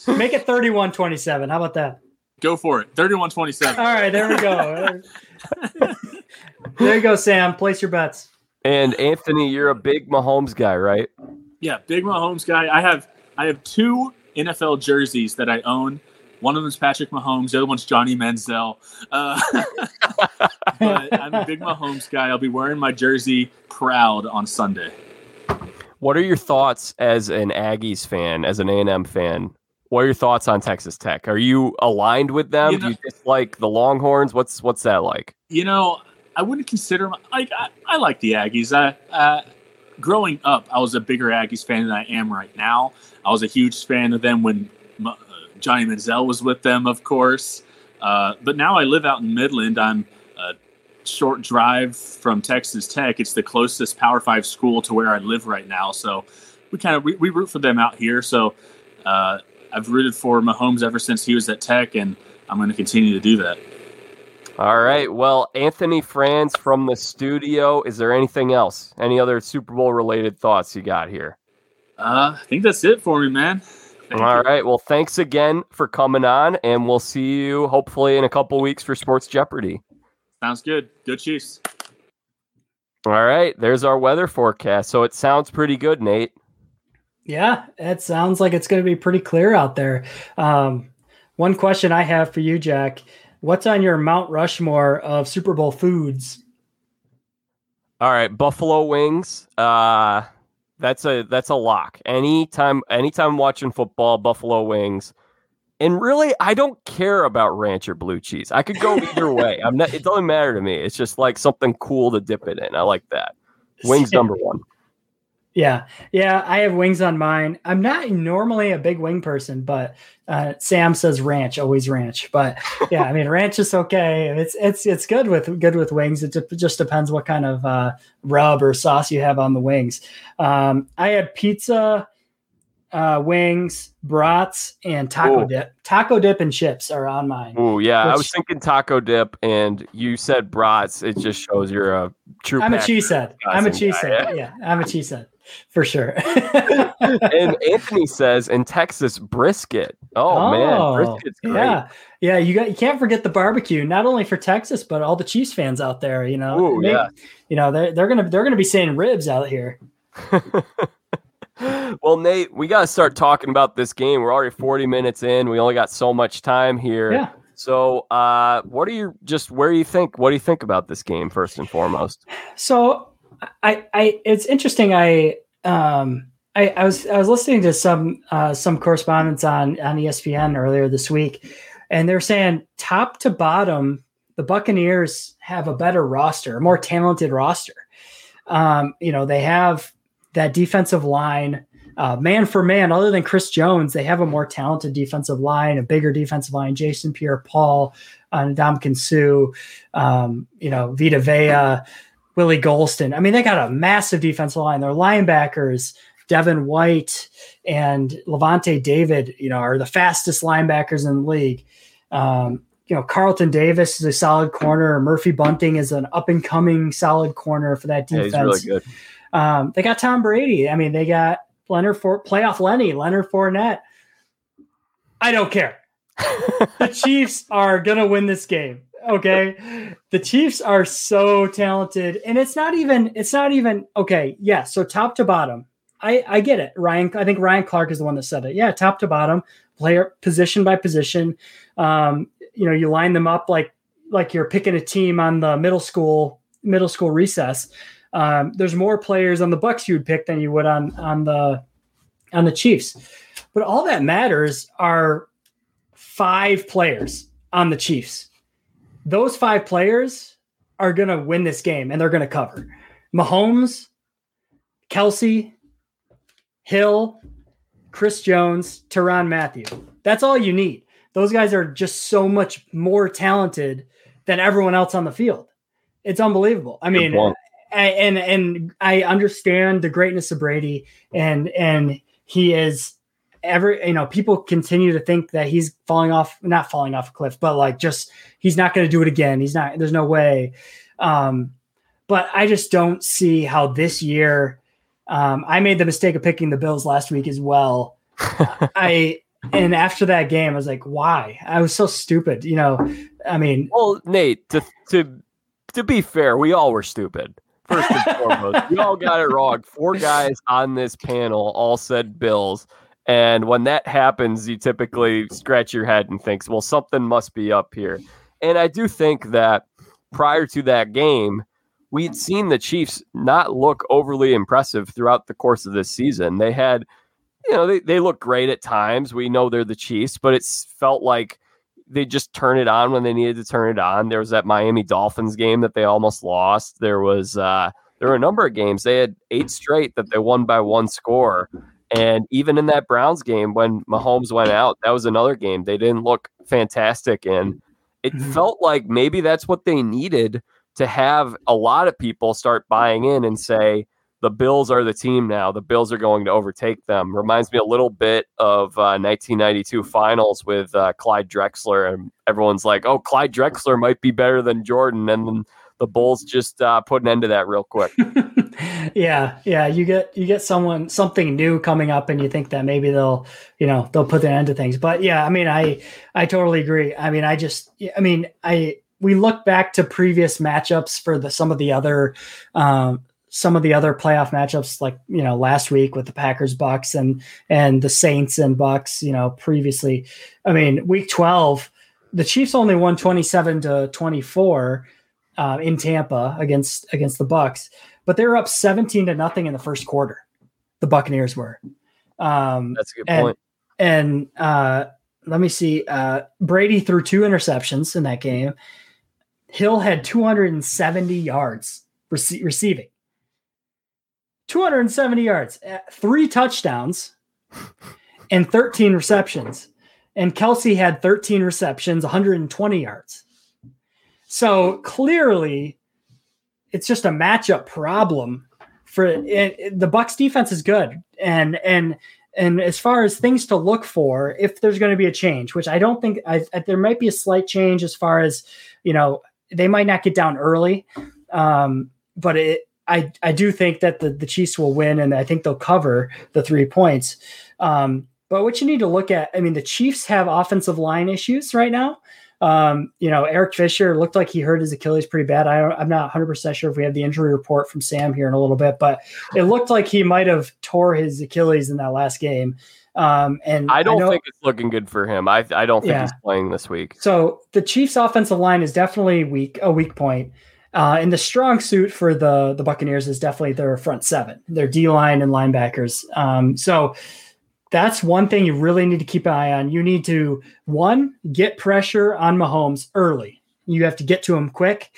Make it 31 27. How about that? Go for it. 31 27. All right, there we go. there you go, Sam. Place your bets. And Anthony, you're a big Mahomes guy, right? Yeah, big Mahomes guy. I have I have two NFL jerseys that I own. One of them is Patrick Mahomes. The other one's Johnny Manziel. Uh, but I'm a big Mahomes guy. I'll be wearing my jersey proud on Sunday. What are your thoughts as an Aggies fan, as an A&M fan? What are your thoughts on Texas Tech? Are you aligned with them? You know- Do you dislike the Longhorns? What's what's that like? You know, I wouldn't consider my- like I, I like the Aggies. I, uh, growing up, I was a bigger Aggies fan than I am right now. I was a huge fan of them when uh, Johnny Manziel was with them, of course. Uh, but now I live out in Midland. I'm a short drive from Texas Tech. It's the closest Power Five school to where I live right now. So we kind of we, we root for them out here. So uh, I've rooted for Mahomes ever since he was at Tech, and I'm going to continue to do that. All right. Well, Anthony Franz from the studio. Is there anything else? Any other Super Bowl related thoughts you got here? Uh, I think that's it for me, man. Thank All you. right. Well, thanks again for coming on, and we'll see you hopefully in a couple weeks for Sports Jeopardy. Sounds good. Good Chiefs. All right. There's our weather forecast. So it sounds pretty good, Nate. Yeah, it sounds like it's going to be pretty clear out there. Um, one question I have for you, Jack: What's on your Mount Rushmore of Super Bowl foods? All right, Buffalo wings. Uh that's a that's a lock. Anytime anytime I'm watching football, Buffalo wings. And really, I don't care about ranch or blue cheese. I could go either way. I'm not it doesn't matter to me. It's just like something cool to dip it in. I like that. Wings number one. Yeah, yeah, I have wings on mine. I'm not normally a big wing person, but uh, Sam says ranch, always ranch. But yeah, I mean ranch is okay. It's it's it's good with good with wings. It de- just depends what kind of uh, rub or sauce you have on the wings. Um, I had pizza, uh, wings, brats, and taco Ooh. dip. Taco dip and chips are on mine. Oh yeah. I was thinking taco dip, and you said brats. It just shows you're a true. I'm a Patrick cheese head. I'm a Wisconsin cheese head. Yeah, I'm a cheese head for sure. and Anthony says in Texas brisket. Oh, man, brisket's great. Yeah, yeah. You got you can't forget the barbecue, not only for Texas, but all the Chiefs fans out there. You know, Ooh, May- yeah. You know, they're they're gonna they're gonna be saying ribs out here. well, Nate, we got to start talking about this game. We're already 40 minutes in. We only got so much time here. Yeah. So, uh, what are you just where do you think? What do you think about this game first and foremost? So I I it's interesting. I um I, I was I was listening to some uh, some correspondence on on ESPN earlier this week, and they're saying top to bottom, the Buccaneers have a better roster, a more talented roster. Um, you know, they have that defensive line, uh, man for man. Other than Chris Jones, they have a more talented defensive line, a bigger defensive line. Jason Pierre-Paul, uh, Ndamukong Suh, um, you know, Vita Vea. Willie Gholston. I mean, they got a massive defensive line. Their linebackers, Devin White and Lavonte David, you know, are the fastest linebackers in the league. Um, you know, Carlton Davis is a solid corner. Murphy Bunting is an up and coming solid corner for that Yeah, defense. he's really good. Um, they got Tom Brady. I mean, they got Leonard for playoff Lenny, Leonard Fournette. I don't care. the Chiefs are gonna win this game. Okay. The Chiefs are so talented. And it's not even, it's not even okay. Yeah. So top to bottom. I, I get it. Ryan, I think Ryan Clark is the one that said it. Yeah, top to bottom, player position by position. Um, you know, you line them up like like you're picking a team on the middle school middle school recess. Um, there's more players on the Bucks you would pick than you would on on the on the Chiefs. But all that matters are five players on the Chiefs. Those five players are going to win this game and they're going to cover. Mahomes, Kelce, Hill, Chris Jones, Tyrann Mathieu. That's all you need. Those guys are just so much more talented than everyone else on the field. It's unbelievable. I mean. I- and and I understand the greatness of Brady, and and he is ever you know people continue to think that he's falling off, not falling off a cliff, but like just he's not going to do it again. He's not. There's no way. Um, but I just don't see how this year. Um, I made the mistake of picking the Bills last week as well. I and after that game, I was like, why? I was so stupid. You know, I mean, Well, Nate, to to to be fair, we all were stupid. First and foremost, you all got it wrong. Four guys on this panel all said Bills. And when that happens, you typically scratch your head and thinks, well, something must be up here. And I do think that prior to that game, we'd seen the Chiefs not look overly impressive throughout the course of this season. They had, you know, they, they look great at times. We know they're the Chiefs, but it's felt like they just turn it on when they needed to turn it on. There was that Miami Dolphins game that they almost lost. There was uh there were a number of games. They had eight straight that they won by one score. And even in that Browns game, when Mahomes went out, that was another game. They didn't look fantastic. And it Mhm. felt like maybe that's what they needed to have a lot of people start buying in and say, the Bills are the team now. The Bills are going to overtake them. Reminds me a little bit of uh, 1992 finals with uh, Clyde Drexler. And everyone's like, oh, Clyde Drexler might be better than Jordan. And then the Bulls just uh, put an end to that real quick. yeah, yeah. You get you get someone something new coming up, and you think that maybe they'll you know they'll put an end to things. But yeah, I mean, I I totally agree. I mean, I just I mean, I we look back to previous matchups for the some of the other um, some of the other playoff matchups, like you know last week with the Packers Bucks and and the Saints and Bucks. You know, previously, I mean, week twelve, the Chiefs only won twenty seven to twenty four. Uh, in Tampa against against the Bucks, but they were up 17 to nothing in the first quarter. The Buccaneers were. Um, That's a good and, point. And uh, let me see. Uh, Brady threw two interceptions in that game. Hill had 270 yards rece- receiving. 270 yards, uh, three touchdowns, and 13 receptions. And Kelce had 13 receptions, 120 yards. So clearly, it's just a matchup problem for it, it- the Bucks defense is good. And and and as far as things to look for if there's going to be a change which I don't think I, I- there might be a slight change as far as you know they might not get down early um, but it I I do think that the the Chiefs will win and I think they'll cover the 3 points. Um, but what you need to look at I mean the Chiefs have offensive line issues right now um, you know, Eric Fisher looked like he hurt his Achilles pretty bad. I, I'm not 100% sure if we have the injury report from Sam here in a little bit, but it looked like he might have tore his Achilles in that last game. Um, and I don't know- think it's looking good for him. I I don't think Yeah. he's playing this week. so. The Chiefs' offensive line is definitely weak, a weak point. Uh, and the strong suit for the the Buccaneers is definitely their front seven, their D line and linebackers. Um, so that's one thing you really need to keep an eye on. You need to one get pressure on Mahomes early. You have to get to him quick,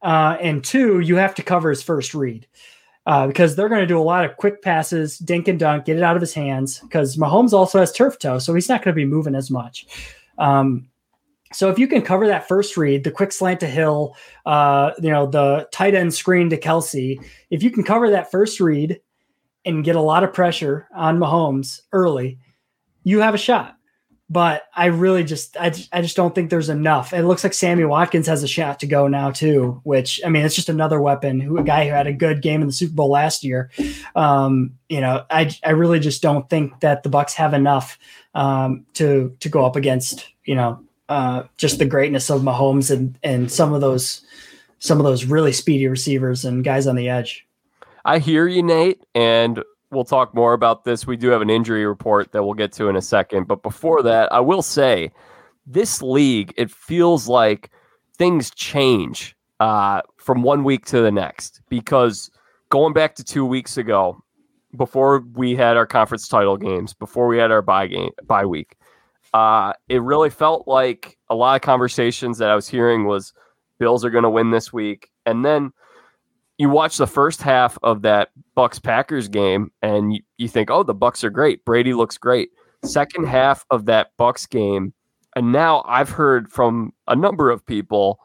uh, and two, you have to cover his first read uh, because they're going to do a lot of quick passes, dink and dunk, get it out of his hands. Because Mahomes also has turf toe, so he's not going to be moving as much. Um, so if you can cover that first read, the quick slant to Hill, uh, you know, the tight end screen to Kelce, if you can cover that first read and get a lot of pressure on Mahomes early, you have a shot. But I really just, I, I just don't think there's enough. It looks like Sammy Watkins has a shot to go now too. Which I mean, it's just another weapon. Who a guy who had a good game in the Super Bowl last year. Um, you know, I, I really just don't think that the Bucks have enough um, to to go up against. You know, uh, just the greatness of Mahomes and and some of those some of those really speedy receivers and guys on the edge. I hear you, Nate, and we'll talk more about this. We do have an injury report that we'll get to in a second. But before that, I will say this league, it feels like things change uh, from one week to the next because going back to two weeks ago, before we had our conference title games, before we had our bye game bye week, uh, it really felt like a lot of conversations that I was hearing was Bills are going to win this week, and then you watch the first half of that Bucks Packers game and you, you think, oh, the Bucks are great. Brady looks great. Second half of that Bucks game, and now I've heard from a number of people,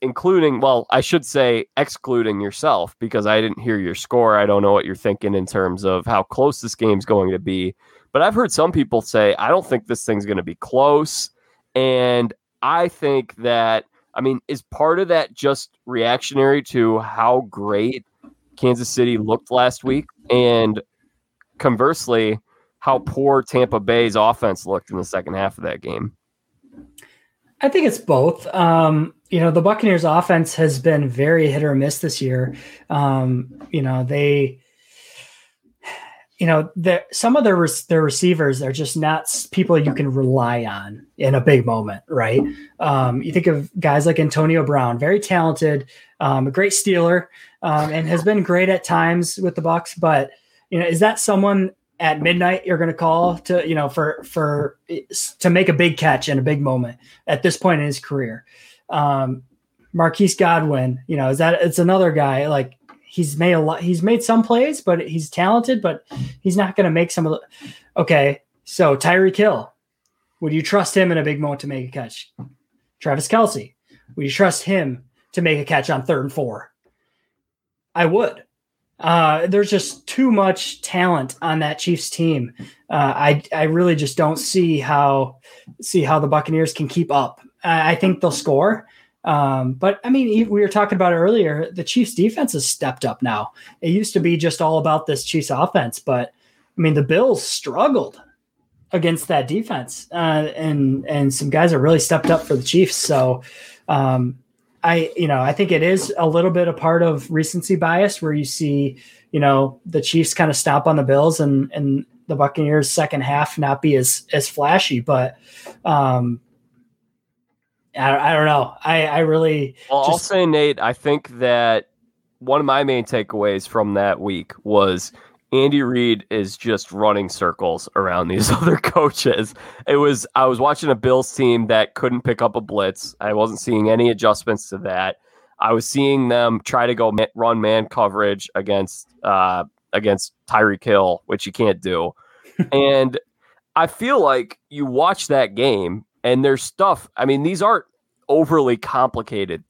including, well, I should say, excluding yourself because I didn't hear your score. I don't know what you're thinking in terms of how close this game's going to be. But I've heard some people say, I don't think this thing's going to be close. And I think that I mean, is part of that just reactionary to how great Kansas City looked last week? And conversely, how poor Tampa Bay's offense looked in the second half of that game? I think it's both. Um, you know, the Buccaneers offense has been very hit or miss this year. Um, you know, they, you know, the, some of their their receivers are just not people you can rely on in a big moment, right? Um, you think of guys like Antonio Brown, very talented, um, a great Steeler, um, and has been great at times with the Bucks. But you know, is that someone at midnight you're going to call to you know for for to make a big catch in a big moment at this point in his career? Um, Marquise Godwin, you know, is that it's another guy like he's made a lot. He's made some plays, but he's talented, but he's not going to make some of the. Okay, so Tyreek Hill, would you trust him in a big moment to make a catch? Travis Kelce, would you trust him to make a catch on third and four? I would. Uh, there's just too much talent on that Chiefs team. Uh, I I really just don't see how see how the Buccaneers can keep up. I, I think they'll score, um, but I mean, we were talking about it earlier. The Chiefs defense has stepped up now. It used to be just all about this Chiefs offense, but I mean, the Bills struggled against that defense, uh, and and some guys have really stepped up for the Chiefs. So, um, I you know I think it is a little bit a part of recency bias where you see you know the Chiefs kind of stop on the Bills and and the Buccaneers second half not be as as flashy, but um, I, I don't know. I, I really. Well, just... I'll say, Nate, I think that one of my main takeaways from that week was Andy Reid is just running circles around these other coaches. It was I was watching a Bills team that couldn't pick up a blitz. I wasn't seeing any adjustments to that. I was seeing them try to go run man coverage against uh, against Tyreek Hill, which you can't do. and I feel like you watch that game and there's stuff. I mean, these aren't overly complicated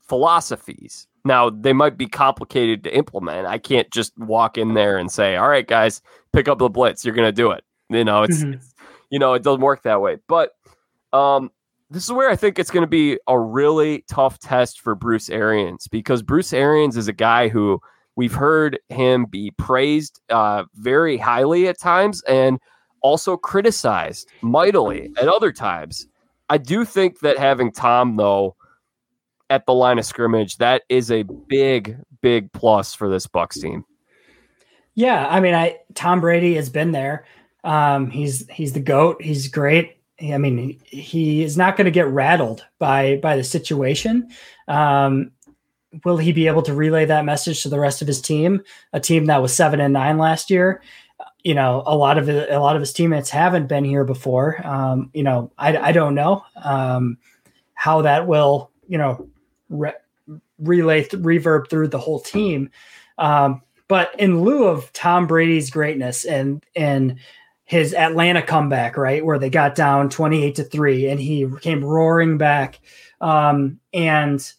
philosophies. Now, they might be complicated to implement. I can't just walk in there and say, "All right, guys, pick up the blitz. You're going to do it." You know, it's, mm-hmm. it's, you know, it doesn't work that way. But um, this is where I think it's going to be a really tough test for Bruce Arians because Bruce Arians is a guy who we've heard him be praised uh, very highly at times and also criticized mightily at other times. I do think that having Tom though at the line of scrimmage that is a big big plus for this Bucks team. Yeah, I mean, I Tom Brady has been there. Um, he's he's the goat. He's great. I mean, he, is not going to get rattled by by the situation. Um, will he be able to relay that message to the rest of his team? A team that was seven and nine last year you know, a lot of a lot of his teammates haven't been here before. Um, you know, I, I don't know um, how that will, you know, re- relay th- reverb through the whole team. Um, but in lieu of Tom Brady's greatness and and his Atlanta comeback, right, where they got down twenty eight to three, and he came roaring back, um, and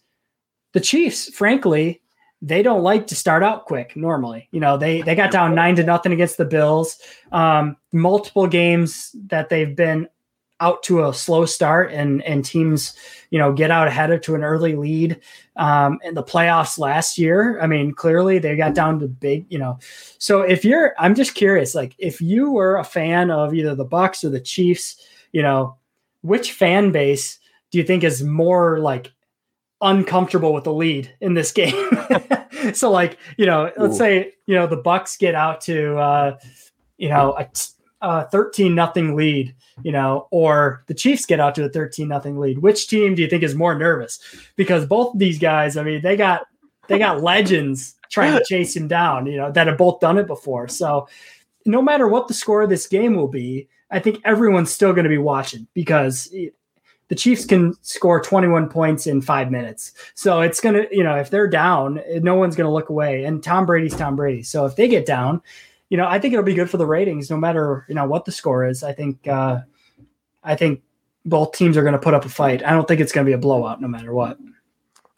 the Chiefs, frankly, they don't like to start out quick normally. You know, they they got down nine to nothing against the Bills. Um, multiple games that they've been out to a slow start and and teams, you know, get out ahead of to an early lead. Um, in the playoffs last year, I mean, clearly they got down to big, you know. So if you're, I'm just curious, like if you were a fan of either the Bucks or the Chiefs, you know, which fan base do you think is more like uncomfortable with the lead in this game. so like, you know, let's Ooh. say, you know, the Bucks get out to uh, you know, a, a 13 nothing lead, you know, or the Chiefs get out to a 13 nothing lead. Which team do you think is more nervous? Because both of these guys, I mean, they got they got legends trying to chase him down, you know, that have both done it before. So no matter what the score of this game will be, I think everyone's still going to be watching because the Chiefs can score 21 points in five minutes. So it's going to, you know, if they're down, no one's going to look away. And Tom Brady's Tom Brady. So if they get down, you know, I think it'll be good for the ratings, no matter, you know, what the score is. I think, uh, I think both teams are going to put up a fight. I don't think it's going to be a blowout no matter what.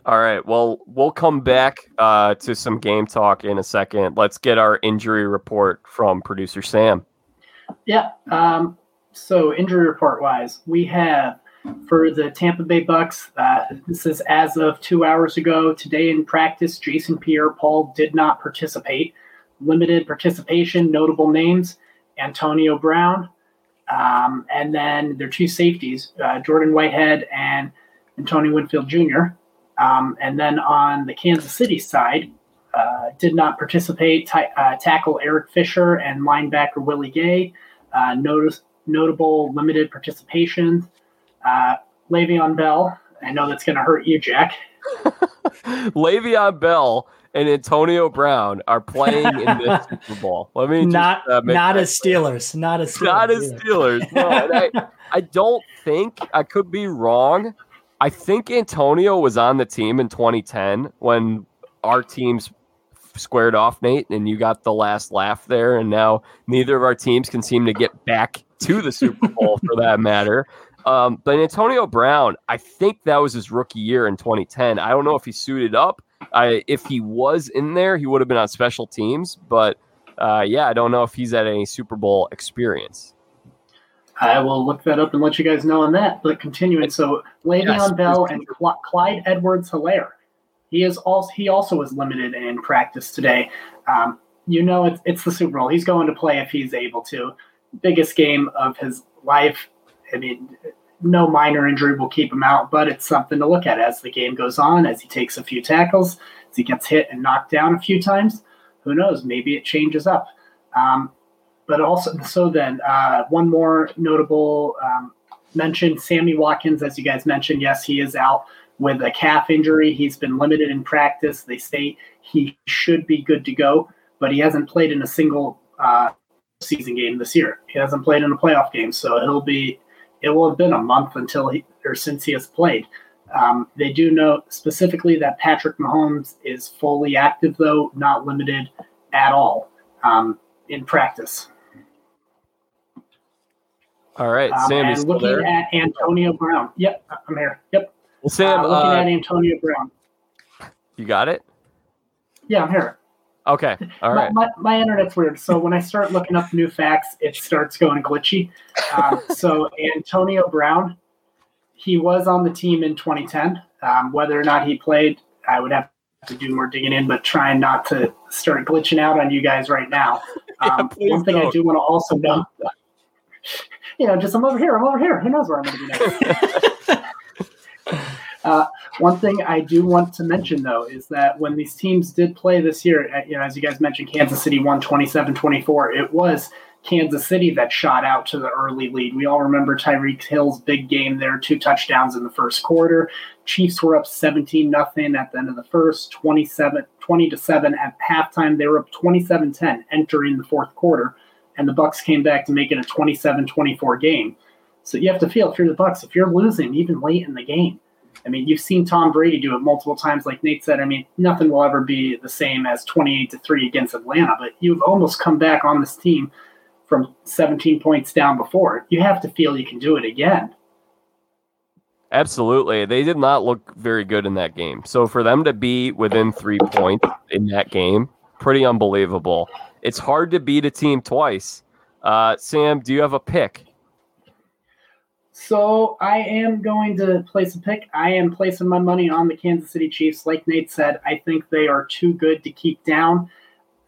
All right. Well, we'll come back uh, to some game talk in a second. Let's get our injury report from producer Sam. Yeah. Um, so, injury report wise, we have for the Tampa Bay Bucks. Uh, this is as of two hours ago. Today in practice, Jason Pierre-Paul did not participate. Limited participation, notable names: Antonio Brown, um, and then their two safeties, uh, Jordan Whitehead and Tony Winfield Jr. Um, and then on the Kansas City side, uh, did not participate. T- uh, tackle Eric Fisher and linebacker Willie Gay. Uh, notice, notable limited participation. Uh, Le'Veon Bell. I know that's going to hurt you, Jack. Le'Veon Bell and Antonio Brown are playing in the Super Bowl. Let me not just, uh, not as Steelers, not as Steelers not as Steelers. No, I, I don't think I could be wrong. I think Antonio was on the team in 2010 when our teams squared off, Nate, and you got the last laugh there. And now neither of our teams can seem to get back to the Super Bowl for that matter. Um, but Antonio Brown, I think that was his rookie year in 2010. I don't know if he suited up. I, if he was in there, he would have been on special teams. But uh, yeah, I don't know if he's had any Super Bowl experience. I will look that up and let you guys know on that. But continuing, so Le'Veon yes, Bell and Cl- Clyde Edwards Helaire. He is also he also was limited in practice today. Um, you know, it's it's the Super Bowl. He's going to play if he's able to. Biggest game of his life. I mean, no minor injury will keep him out, but it's something to look at as the game goes on, as he takes a few tackles, as he gets hit and knocked down a few times. Who knows? Maybe it changes up. Um, but also, so then uh, one more notable um, mention: Sammy Watkins, as you guys mentioned. Yes, he is out with a calf injury. He's been limited in practice. They say he should be good to go, but he hasn't played in a single uh, season game this year. He hasn't played in a playoff game, so he'll be. It will have been a month until he or since he has played. Um, they do note specifically that Patrick Mahomes is fully active, though not limited at all um, in practice. All right, um, Sam. And looking there? at Antonio Brown. Yep, I'm here. Yep. Well, Sam, uh, looking uh, at Antonio Brown. You got it. Yeah, I'm here. Okay. All right. My, my, my, internet's weird. So when I start looking up new facts, it starts going glitchy. Um, so Antonio Brown, he was on the team in 2010. Um, whether or not he played, I would have to do more digging in, but trying not to start glitching out on you guys right now. Um, yeah, one thing don't. I do want to also know, you know, just I'm over here, I'm over here. Who knows where I'm going to be next? Uh, one thing I do want to mention, though, is that when these teams did play this year, you know, as you guys mentioned, Kansas City won 27 24. It was Kansas City that shot out to the early lead. We all remember Tyreek Hill's big game there, two touchdowns in the first quarter. Chiefs were up 17 nothing at the end of the first, 27 20 to 7 at halftime. They were up 27 10 entering the fourth quarter, and the Bucks came back to make it a 27 24 game. So you have to feel if you're the Bucks, if you're losing even late in the game, I mean, you've seen Tom Brady do it multiple times, like Nate said. I mean, nothing will ever be the same as 28 to 3 against Atlanta, but you've almost come back on this team from 17 points down before. You have to feel you can do it again. Absolutely. They did not look very good in that game. So for them to be within three points in that game, pretty unbelievable. It's hard to beat a team twice. Uh, Sam, do you have a pick? So I am going to place a pick. I am placing my money on the Kansas City Chiefs. Like Nate said, I think they are too good to keep down.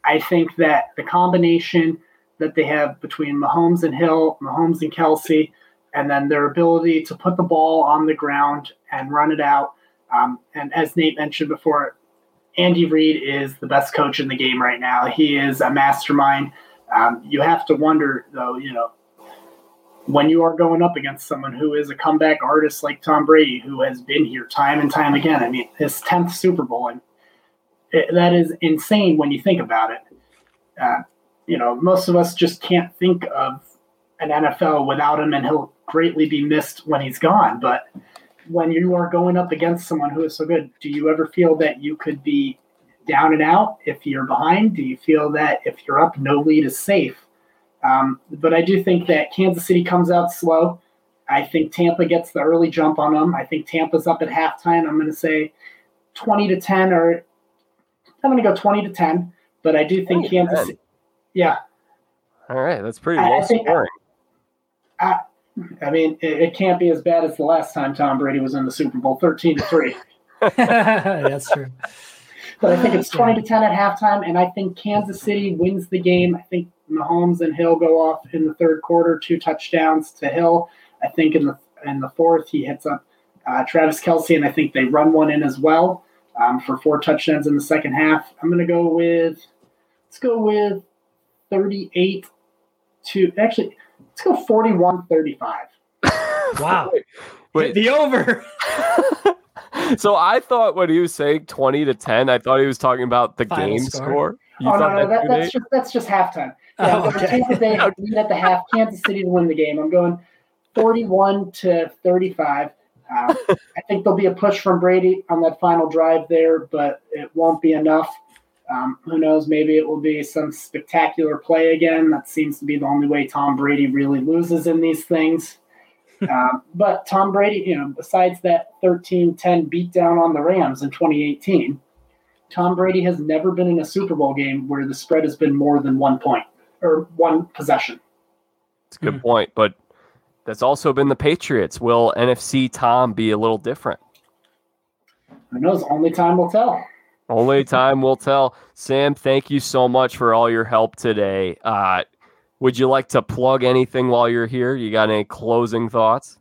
I think that the combination that they have between Mahomes and Hill, Mahomes and Kelce, and then their ability to put the ball on the ground and run it out. Um, and as Nate mentioned before, Andy Reid is the best coach in the game right now. He is a mastermind. Um, you have to wonder, though, you know, when you are going up against someone who is a comeback artist like Tom Brady, who has been here time and time again. I mean, his 10th Super Bowl, and it, that is insane when you think about it. Uh, you know, most of us just can't think of an NFL without him, and he'll greatly be missed when he's gone. But when you are going up against someone who is so good, do you ever feel that you could be down and out if you're behind? Do you feel that if you're up, no lead is safe? Um, but I do think that Kansas City comes out slow. I think Tampa gets the early jump on them. I think Tampa's up at halftime. I'm going to say 20 to 10, or I'm going to go 20 to 10. But I do think Kansas. City, yeah. All right, that's pretty low scoring. I, I mean, it, it, can't be as bad as the last time Tom Brady was in the Super Bowl, 13 to three. that's true. But I think it's 20 to 10 at halftime, and I think Kansas City wins the game. I think Mahomes and Hill go off in the third quarter, two touchdowns to Hill. I think in the in the fourth he hits up Uh, Travis Kelce, and I think they run one in as well um, for four touchdowns in the second half. I'm going to go with, let's go with 38 to, actually, let's go 41 35. Wow. Wait. The over. so I thought when he was saying 20 to 10, I thought he was talking about the Final game score. score. You oh, no, thought no, that, that's, just, that's just halftime. Yeah, Oh, I'm going to okay. Bay lead at the half, Kansas City to win the game. I'm going 41 to 35. Uh, I think there'll be a push from Brady on that final drive there, but it won't be enough. Um, who knows? Maybe it will be some spectacular play again. That seems to be the only way Tom Brady really loses in these things. um, but Tom Brady, you know, besides that 13 10 beatdown on the Rams in 2018, Tom Brady has never been in a Super Bowl game where the spread has been more than one point or one possession. It's a good point, but that's also been the Patriots. Will NFC Tom be a little different? Who knows? Only time will tell. Only time will tell. Sam, thank you so much for all your help today. Uh, would you like to plug anything while you're here? You got any closing thoughts?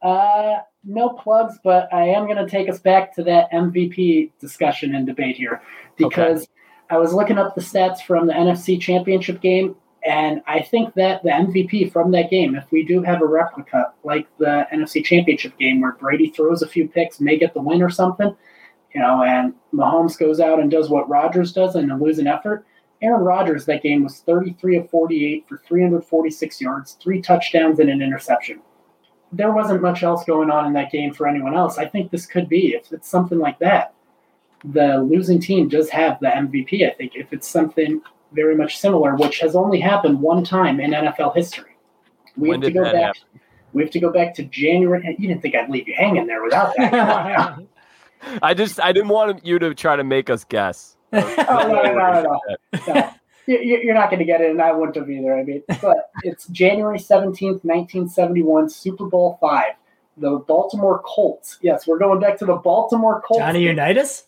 Uh, no plugs, but I am going to take us back to that MVP discussion and debate here because I was looking up the stats from the NFC Championship game, and I think that the MVP from that game, if we do have a replica like the NFC Championship game where Brady throws a few picks, may get the win or something, you know, and Mahomes goes out and does what Rodgers does in a losing effort. Aaron Rodgers that game was 33 of 48 for 346 yards, three touchdowns, and an interception. There wasn't much else going on in that game for anyone else. I think this could be if it's something like that. The losing team does have the MVP. I think if it's something very much similar, which has only happened one time in NFL history. We When have to go that back. We have to go back to January. You didn't think I'd leave you hanging there without that. Come on now. I just I didn't want you to try to make us guess. Oh, no, no, no, no, no. No. You- you- You're not going to get it, and I wouldn't have either. I mean, but it's January 17th, 1971, Super Bowl five. The Baltimore Colts. Yes, we're going back to the Baltimore Colts. Johnny Unitas?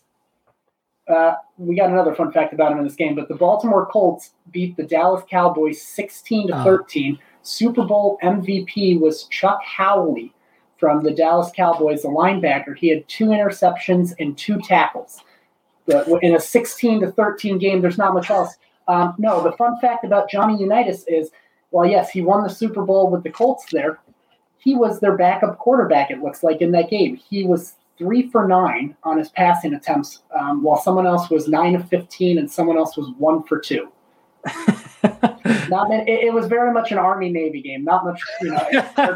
Uh, we got another fun fact about him in this game, but the Baltimore Colts beat the Dallas Cowboys 16 to Oh. 13. Super Bowl MVP was Chuck Howley from the Dallas Cowboys, the linebacker. He had two interceptions and two tackles. But in a 16 to 13 game, there's not much else. Um, no, the fun fact about Johnny Unitas is, well, yes, he won the Super Bowl with the Colts there. He was their backup quarterback, it looks like, in that game. He was three for nine on his passing attempts, um, while someone else was nine of 15 and someone else was one for two. Not many, it, it was very much an Army Navy game, not much, you know,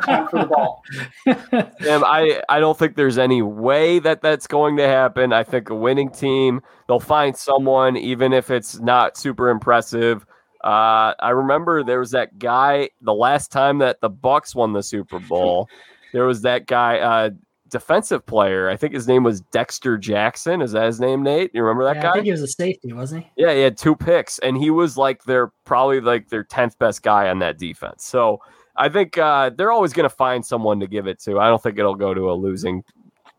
time for the ball. Sam, I, I don't think there's any way that that's going to happen. I think a winning team, they'll find someone, even if it's not super impressive. Uh, I remember there was that guy the last time that the Bucks won the Super Bowl. There was that guy, uh, defensive player. I think his name was Dexter Jackson. Is that his name, Nate? You remember that Yeah, guy? I think he was a safety, wasn't he? Yeah, he had two picks, and he was like their probably like their tenth best guy on that defense. So I think uh, they're always going to find someone to give it to. I don't think it'll go to a losing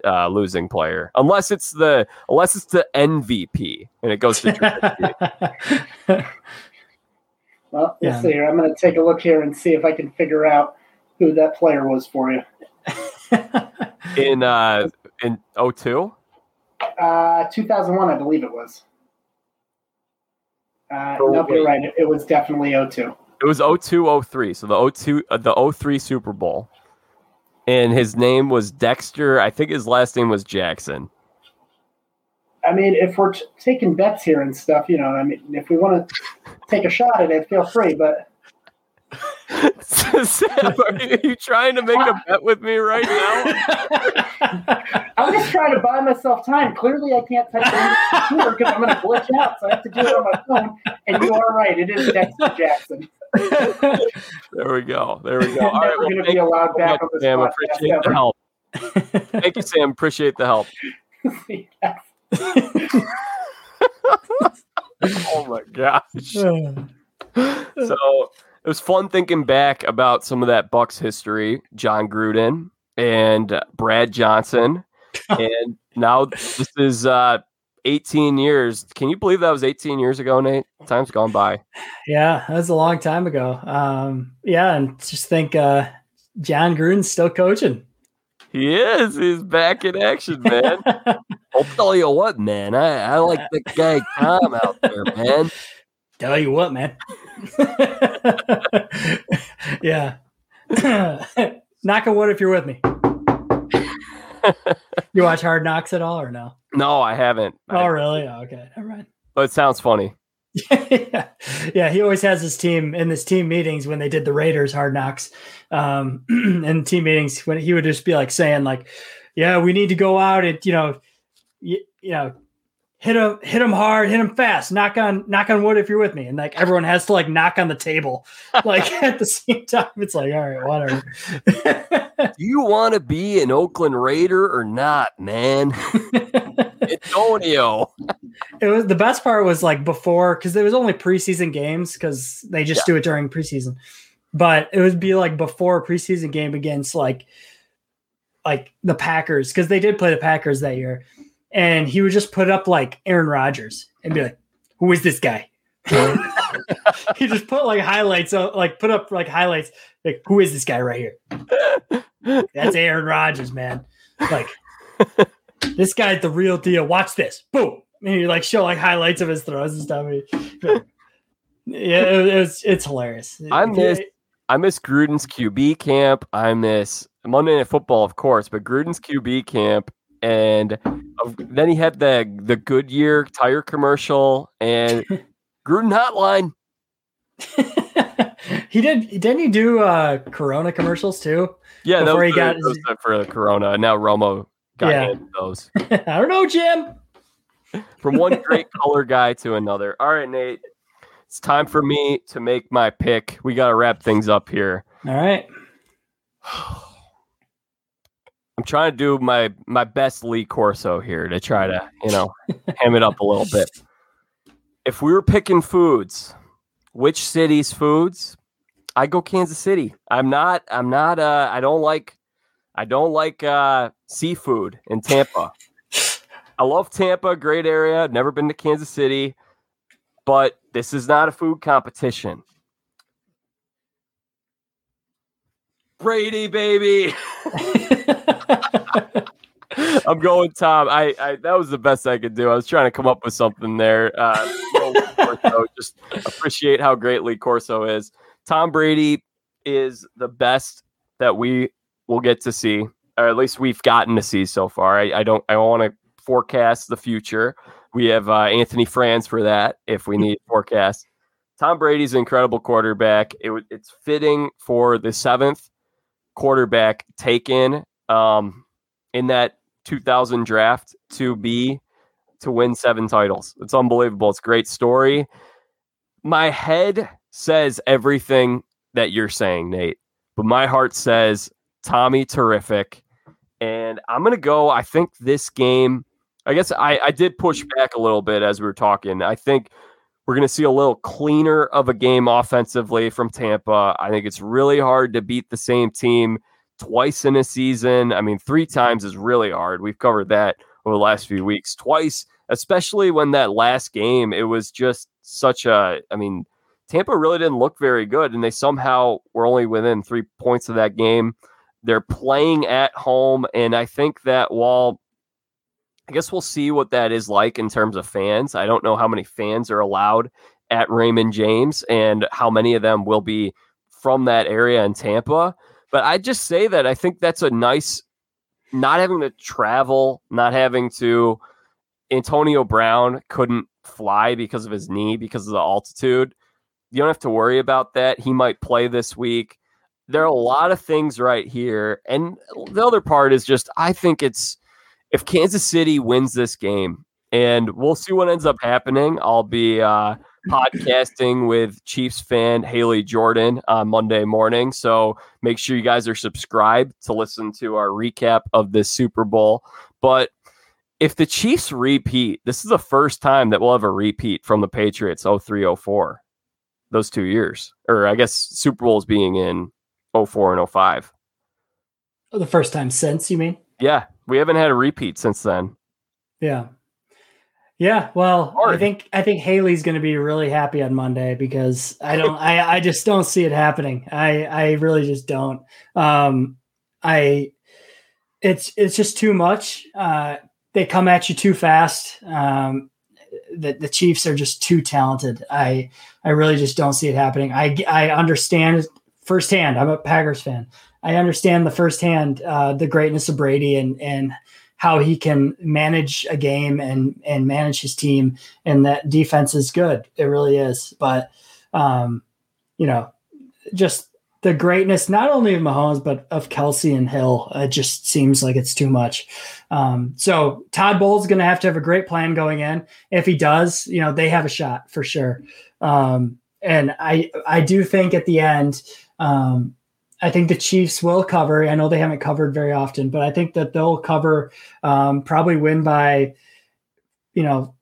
uh, losing player unless it's the unless it's the MVP and it goes to Trubisky. Well, Yeah. let's see here. I'm going to take a look here and see if I can figure out who that player was for you. In uh, in 02? Uh, 2001, I believe it was. Uh, Oh, nope, you're right. It, it was definitely 02. It was 02 03. So the 02 uh, the 03 Super Bowl. And his name was Dexter. I think his last name was Jackson. I mean, if we're t- taking bets here and stuff, you know, I mean, if we want to take a shot at it, feel free. But Sam, are you, are you trying to make a bet with me right now? I'm just trying to buy myself time. Clearly, I can't type it the computer because I'm going to glitch out, so I have to do it on my phone. And you are right; it is Dexter Jackson. There we go. There we go. All right. Never Well, going to be allowed so back much, on this Sam. podcast Appreciate the help. Thank you, Sam. Appreciate the help. Oh my gosh. So it was fun thinking back about some of that Bucks history. Jon Gruden and uh, Brad Johnson, and now this is uh, 18 years. Can you believe that was 18 years ago, Nate? Time's gone by. yeah, that was a long time ago. Um, yeah, and just think uh, Jon Gruden's still coaching. He is. He's back in action, man. I'll tell you what, man. I, I like the guy Tom out there, man. Tell you what, man. yeah. Knock a wood if you're with me. you watch Hard Knocks at all or no? No, I haven't. Oh, I, really? Oh, okay. Never mind. but it sounds funny. yeah. yeah, he always has his team in his team meetings when they did the Raiders hard knocks. Um and team meetings when he would just be like saying like, "Yeah, we need to go out and, you know, you, you know, hit him hit him hard, hit him fast, knock on knock on wood if you're with me." And like everyone has to like knock on the table like at the same time. It's like, "All right, whatever." Do you want to be an Oakland Raider or not, man? Antonio. it was the best part was like before because it was only preseason games because they just do it during preseason but it would be like before a preseason game against like like the packers because they did play the packers that year and he would just put up like aaron Rodgers and be like who is this guy he just put like highlights uh, like put up like highlights like who is this guy right here that's aaron Rodgers, man like this guy's the real deal. Watch this. Boom. And you like show like highlights of his throws and stuff. yeah, it, it was, it's hilarious. I miss I miss Gruden's QB camp. I miss Monday Night Football, of course, but Gruden's QB camp, and then he had the the Goodyear tire commercial and Gruden Hotline. he did. Didn't he do uh Corona commercials too? Yeah, Before he got the- for the Corona. Now Romo got Yeah. those I don't know, Jim. from one great color guy to another. All right, Nate, it's time for me to make my pick. We got to wrap things up here. All right. I'm trying to do my my best Lee Corso here to try to you know ham it up a little bit. If we were picking foods, which city's foods? I go Kansas City. I'm not. I'm not. Uh, I don't like. I don't like uh, seafood in Tampa. I love Tampa, great area. Never been to Kansas City, but this is not a food competition. Brady, baby. I'm going Tom. I, I that was the best I could do. I was trying to come up with something there. Uh, Corso, just appreciate how great Lee Corso is. Tom Brady is the best that we will get to see, or at least we've gotten to see so far. I, I don't I don't want to forecast the future. We have uh, Anthony Franz for that if we need forecast. Tom Brady's an incredible quarterback. It, it's fitting for the seventh quarterback taken um, in that 2000 draft to be to win seven titles. It's unbelievable. It's a great story. My head says everything that you're saying, Nate, but my heart says Tommy terrific. And I'm going to go. I think this game, I guess I, I did push back a little bit as we were talking. I think we're going to see a little cleaner of a game offensively from Tampa. I think it's really hard to beat the same team twice in a season. I mean, three times is really hard. We've covered that over the last few weeks. Twice, especially when that last game, it was just such a, I mean, Tampa really didn't look very good, and they somehow were only within three points of that game. They're playing at home, and I think that while I guess we'll see what that is like in terms of fans. I don't know how many fans are allowed at Raymond James and how many of them will be from that area in Tampa. But I just say that I think that's a nice, not having to travel, not having to. Antonio Brown couldn't fly because of his knee, because of the altitude. You don't have to worry about that. He might play this week. There are a lot of things right here. And the other part is just, I think it's, if Kansas City wins this game, and we'll see what ends up happening. I'll be uh, podcasting with Chiefs fan Haley Jordan on Monday morning. So make sure you guys are subscribed to listen to our recap of this Super Bowl. But if the Chiefs repeat, this is the first time that we'll have a repeat from the Patriots 03 04, those two years. Or I guess Super Bowls being in 04 and 05. Oh, the first time since, you mean? Yeah, we haven't had a repeat since then. Yeah. Yeah, well, I think I think Haley's going to be really happy on Monday because I don't I I just don't see it happening. I I really just don't. Um I it's it's just too much. Uh, they come at you too fast. Um, the, the Chiefs are just too talented. I I really just don't see it happening. I I understand firsthand. I'm a Packers fan. I understand the firsthand uh, the greatness of Brady and and how he can manage a game and and manage his team. And that defense is good. It really is. But um, you know, just the greatness not only of Mahomes but of Kelce and Hill. It just seems like it's too much. Um, so Todd Bowles is going to have to have a great plan going in. If he does, you know they have a shot for sure. Um, and I I do think at the end, um, I think the Chiefs will cover. I know they haven't covered very often, but I think that they'll cover. Um, probably win by, you know,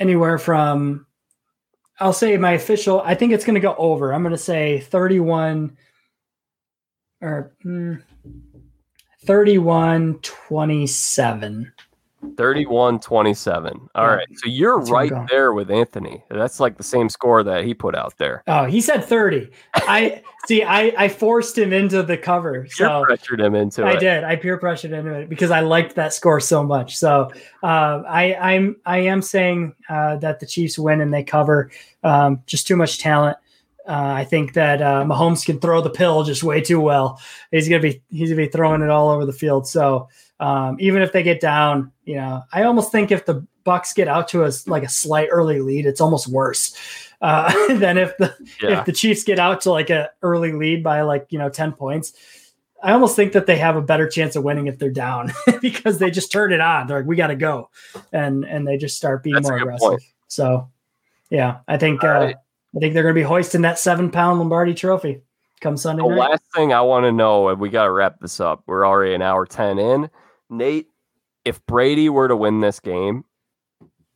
anywhere from. I'll say my official. I think it's going to go over. I'm going to say 31 or mm, 31 27. 31 27. All Yeah. right. So you're That's right there with Anthony. That's like the same score that he put out there. Oh, he said 30. I see. I I forced him into the cover. Peer So pressured him into I it. did. I peer pressured into it because I liked that score so much. So uh, I I'm I am saying uh, that the Chiefs win and they cover. Um, just too much talent. Uh, I think that uh, Mahomes can throw the pill just way too well. He's gonna be he's gonna be throwing it all over the field. So um, even if they get down, you know, I almost think if the Bucks get out to us like a slight early lead, it's almost worse uh, than if the Yeah. if the Chiefs get out to like a early lead by like you know ten points. I almost think that they have a better chance of winning if they're down because they just turn it on. They're like, we got to go, and and they just start being That's more aggressive. point. So, yeah, I think All uh, right. I think they're going to be hoisting that seven pound Lombardi Trophy come Sunday The night. last thing I want to know, and we got to wrap this up. We're already an hour 10 in. Nate, if Brady were to win this game,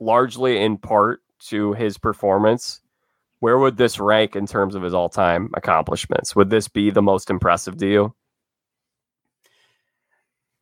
largely in part to his performance, where would this rank in terms of his all time accomplishments? Would this be the most impressive to you?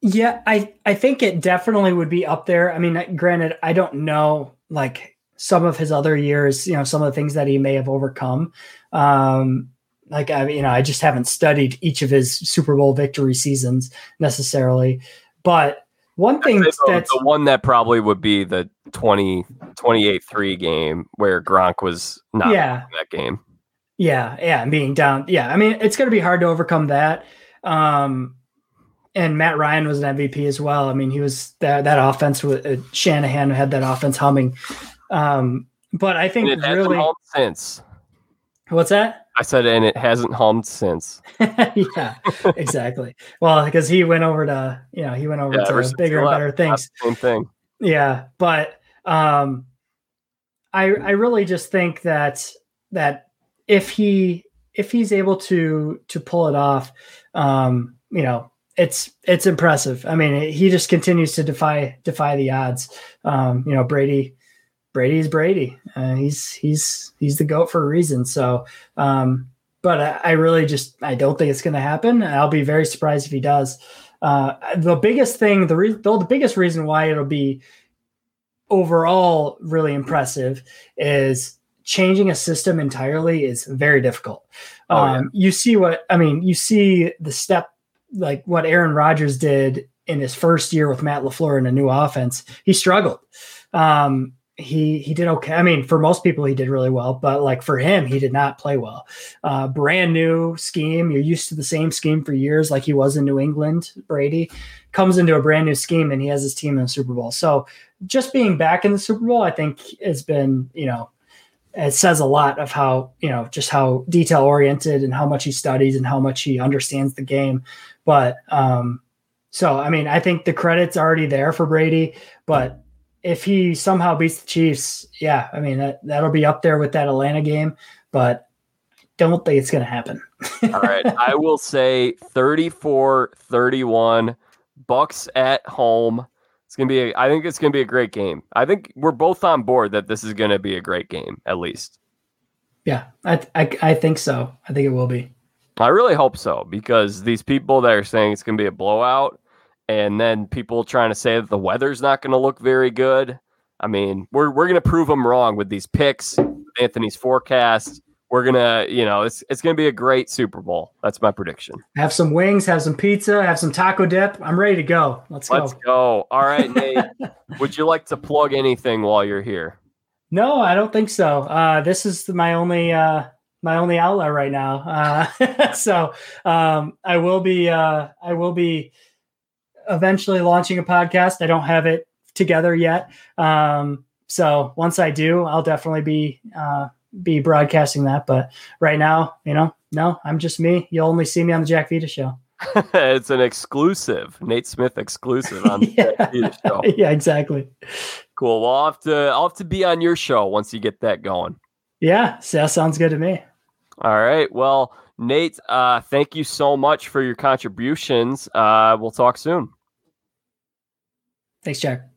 Yeah, I I think it definitely would be up there. I mean, granted, I don't know like some of his other years, you know, some of the things that he may have overcome. Um, like I, you know, I just haven't studied each of his Super Bowl victory seasons necessarily. But one thing that's the one that probably would be the 20, 28-3 game where Gronk was not yeah, in that game. Yeah, yeah, and being down. Yeah, I mean, it's going to be hard to overcome that. Um, and Matt Ryan was an MVP as well. I mean, he was that that offense with uh, Shanahan had that offense humming. Um, but I think really, since. what's that? I said, and it hasn't hummed since. yeah, exactly. Well, because he went over to you know he went over Yeah, to bigger and better things. Same thing. Yeah, but um, I I really just think that that if he if he's able to to pull it off, um, you know, it's it's impressive. I mean, he just continues to defy defy the odds. Um, you know, Brady Brady's Brady. Uh, he's he's he's the goat for a reason. So, um, but I, I really just I don't think it's going to happen. I'll be very surprised if he does. Uh, the biggest thing, the re- though the biggest reason why it'll be overall really impressive is changing a system entirely is very difficult. Oh, um, You see what I mean. You see the step like what Aaron Rodgers did in his first year with Matt LaFleur in a new offense. He struggled. Um, he he did okay. I mean, for most people, he did really well, but like for him, he did not play well. Uh, brand new scheme. You're used to the same scheme for years, like he was in New England. Brady comes into a brand new scheme, and he has his team in the Super Bowl. So just being back in the Super Bowl, I think has been you know it says a lot of how you know just how detail oriented and how much he studies and how much he understands the game. But um, so I mean, I think the credit's already there for Brady, but if he somehow beats the Chiefs, yeah, I mean that that'll be up there with that Atlanta game, but don't think it's going to happen. All right. I will say 34 31 Bucks at home. It's going to be a, I think it's going to be a great game. I think we're both on board that this is going to be a great game at least. yeah, I, I I think so. I think it will be. I really hope so because these people that are saying it's going to be a blowout and then people trying to say that the weather's not going to look very good. I mean, we're we're going to prove them wrong with these picks, Anthony's forecast, we're gonna, you know, it's it's gonna be a great Super Bowl. That's my prediction. Have some wings, have some pizza, have some taco dip. I'm ready to go. Let's go. Let's go. All right, Nate. would you like to plug anything while you're here? No, I don't think so. Uh, this is my only uh, my only outlet right now. Uh, so um, I will be uh, I will be eventually launching a podcast. I don't have it together yet. Um, so once I do, I'll definitely be uh, be broadcasting that. But right now, you know, no, I'm just me. You'll only see me on the Jack Vita show. it's an exclusive, Nate Smith exclusive on the yeah. Jack Vita show. yeah, exactly. Cool. Well, I'll have to I'll have to be on your show once you get that going. Yeah, so that sounds good to me. All right. Well, Nate, uh, thank you so much for your contributions. Uh, we'll talk soon. Thanks, Jack.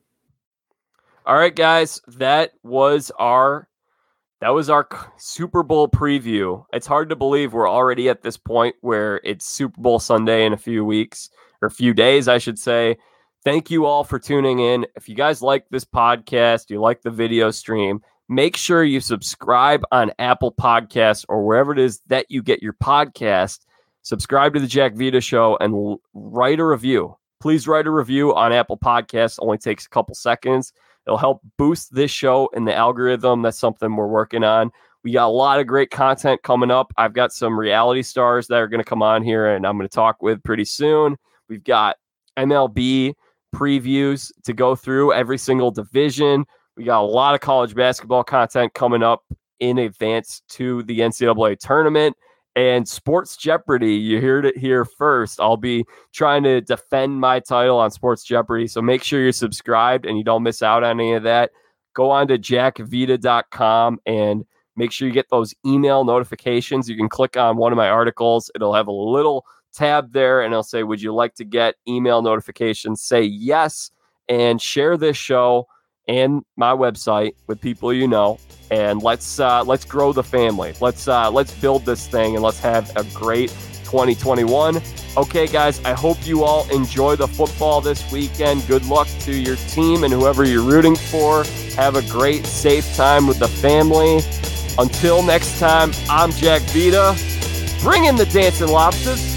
All right, guys, that was our that was our Super Bowl preview. It's hard to believe we're already at this point where it's Super Bowl Sunday in a few weeks or a few days, I should say. Thank you all for tuning in. If you guys like this podcast, you like the video stream, make sure you subscribe on Apple Podcasts or wherever it is that you get your podcast. Subscribe to the Jack Vita Show and write a review. Please write a review on Apple Podcasts. Only takes a couple seconds. It'll help boost this show in the algorithm. That's something we're working on. We got a lot of great content coming up. I've got some reality stars that are going to come on here and I'm going to talk with pretty soon. We've got MLB previews to go through every single division. We got a lot of college basketball content coming up in advance to the NCAA tournament and Sports Jeopardy. You heard it here first. I'll be trying to defend my title on Sports Jeopardy. So make sure you're subscribed and you don't miss out on any of that. Go on to jackvita.com and make sure you get those email notifications. You can click on one of my articles, it'll have a little tab there and it'll say, Would you like to get email notifications? Say yes and share this show and my website with people you know and let's uh, let's grow the family. Let's uh, let's build this thing and let's have a great 2021 okay guys i hope you all enjoy the football this weekend. Good luck to your team and whoever you're rooting for. Have a great safe time with the family. Until next time i'm jack vita bring in the dancing lobsters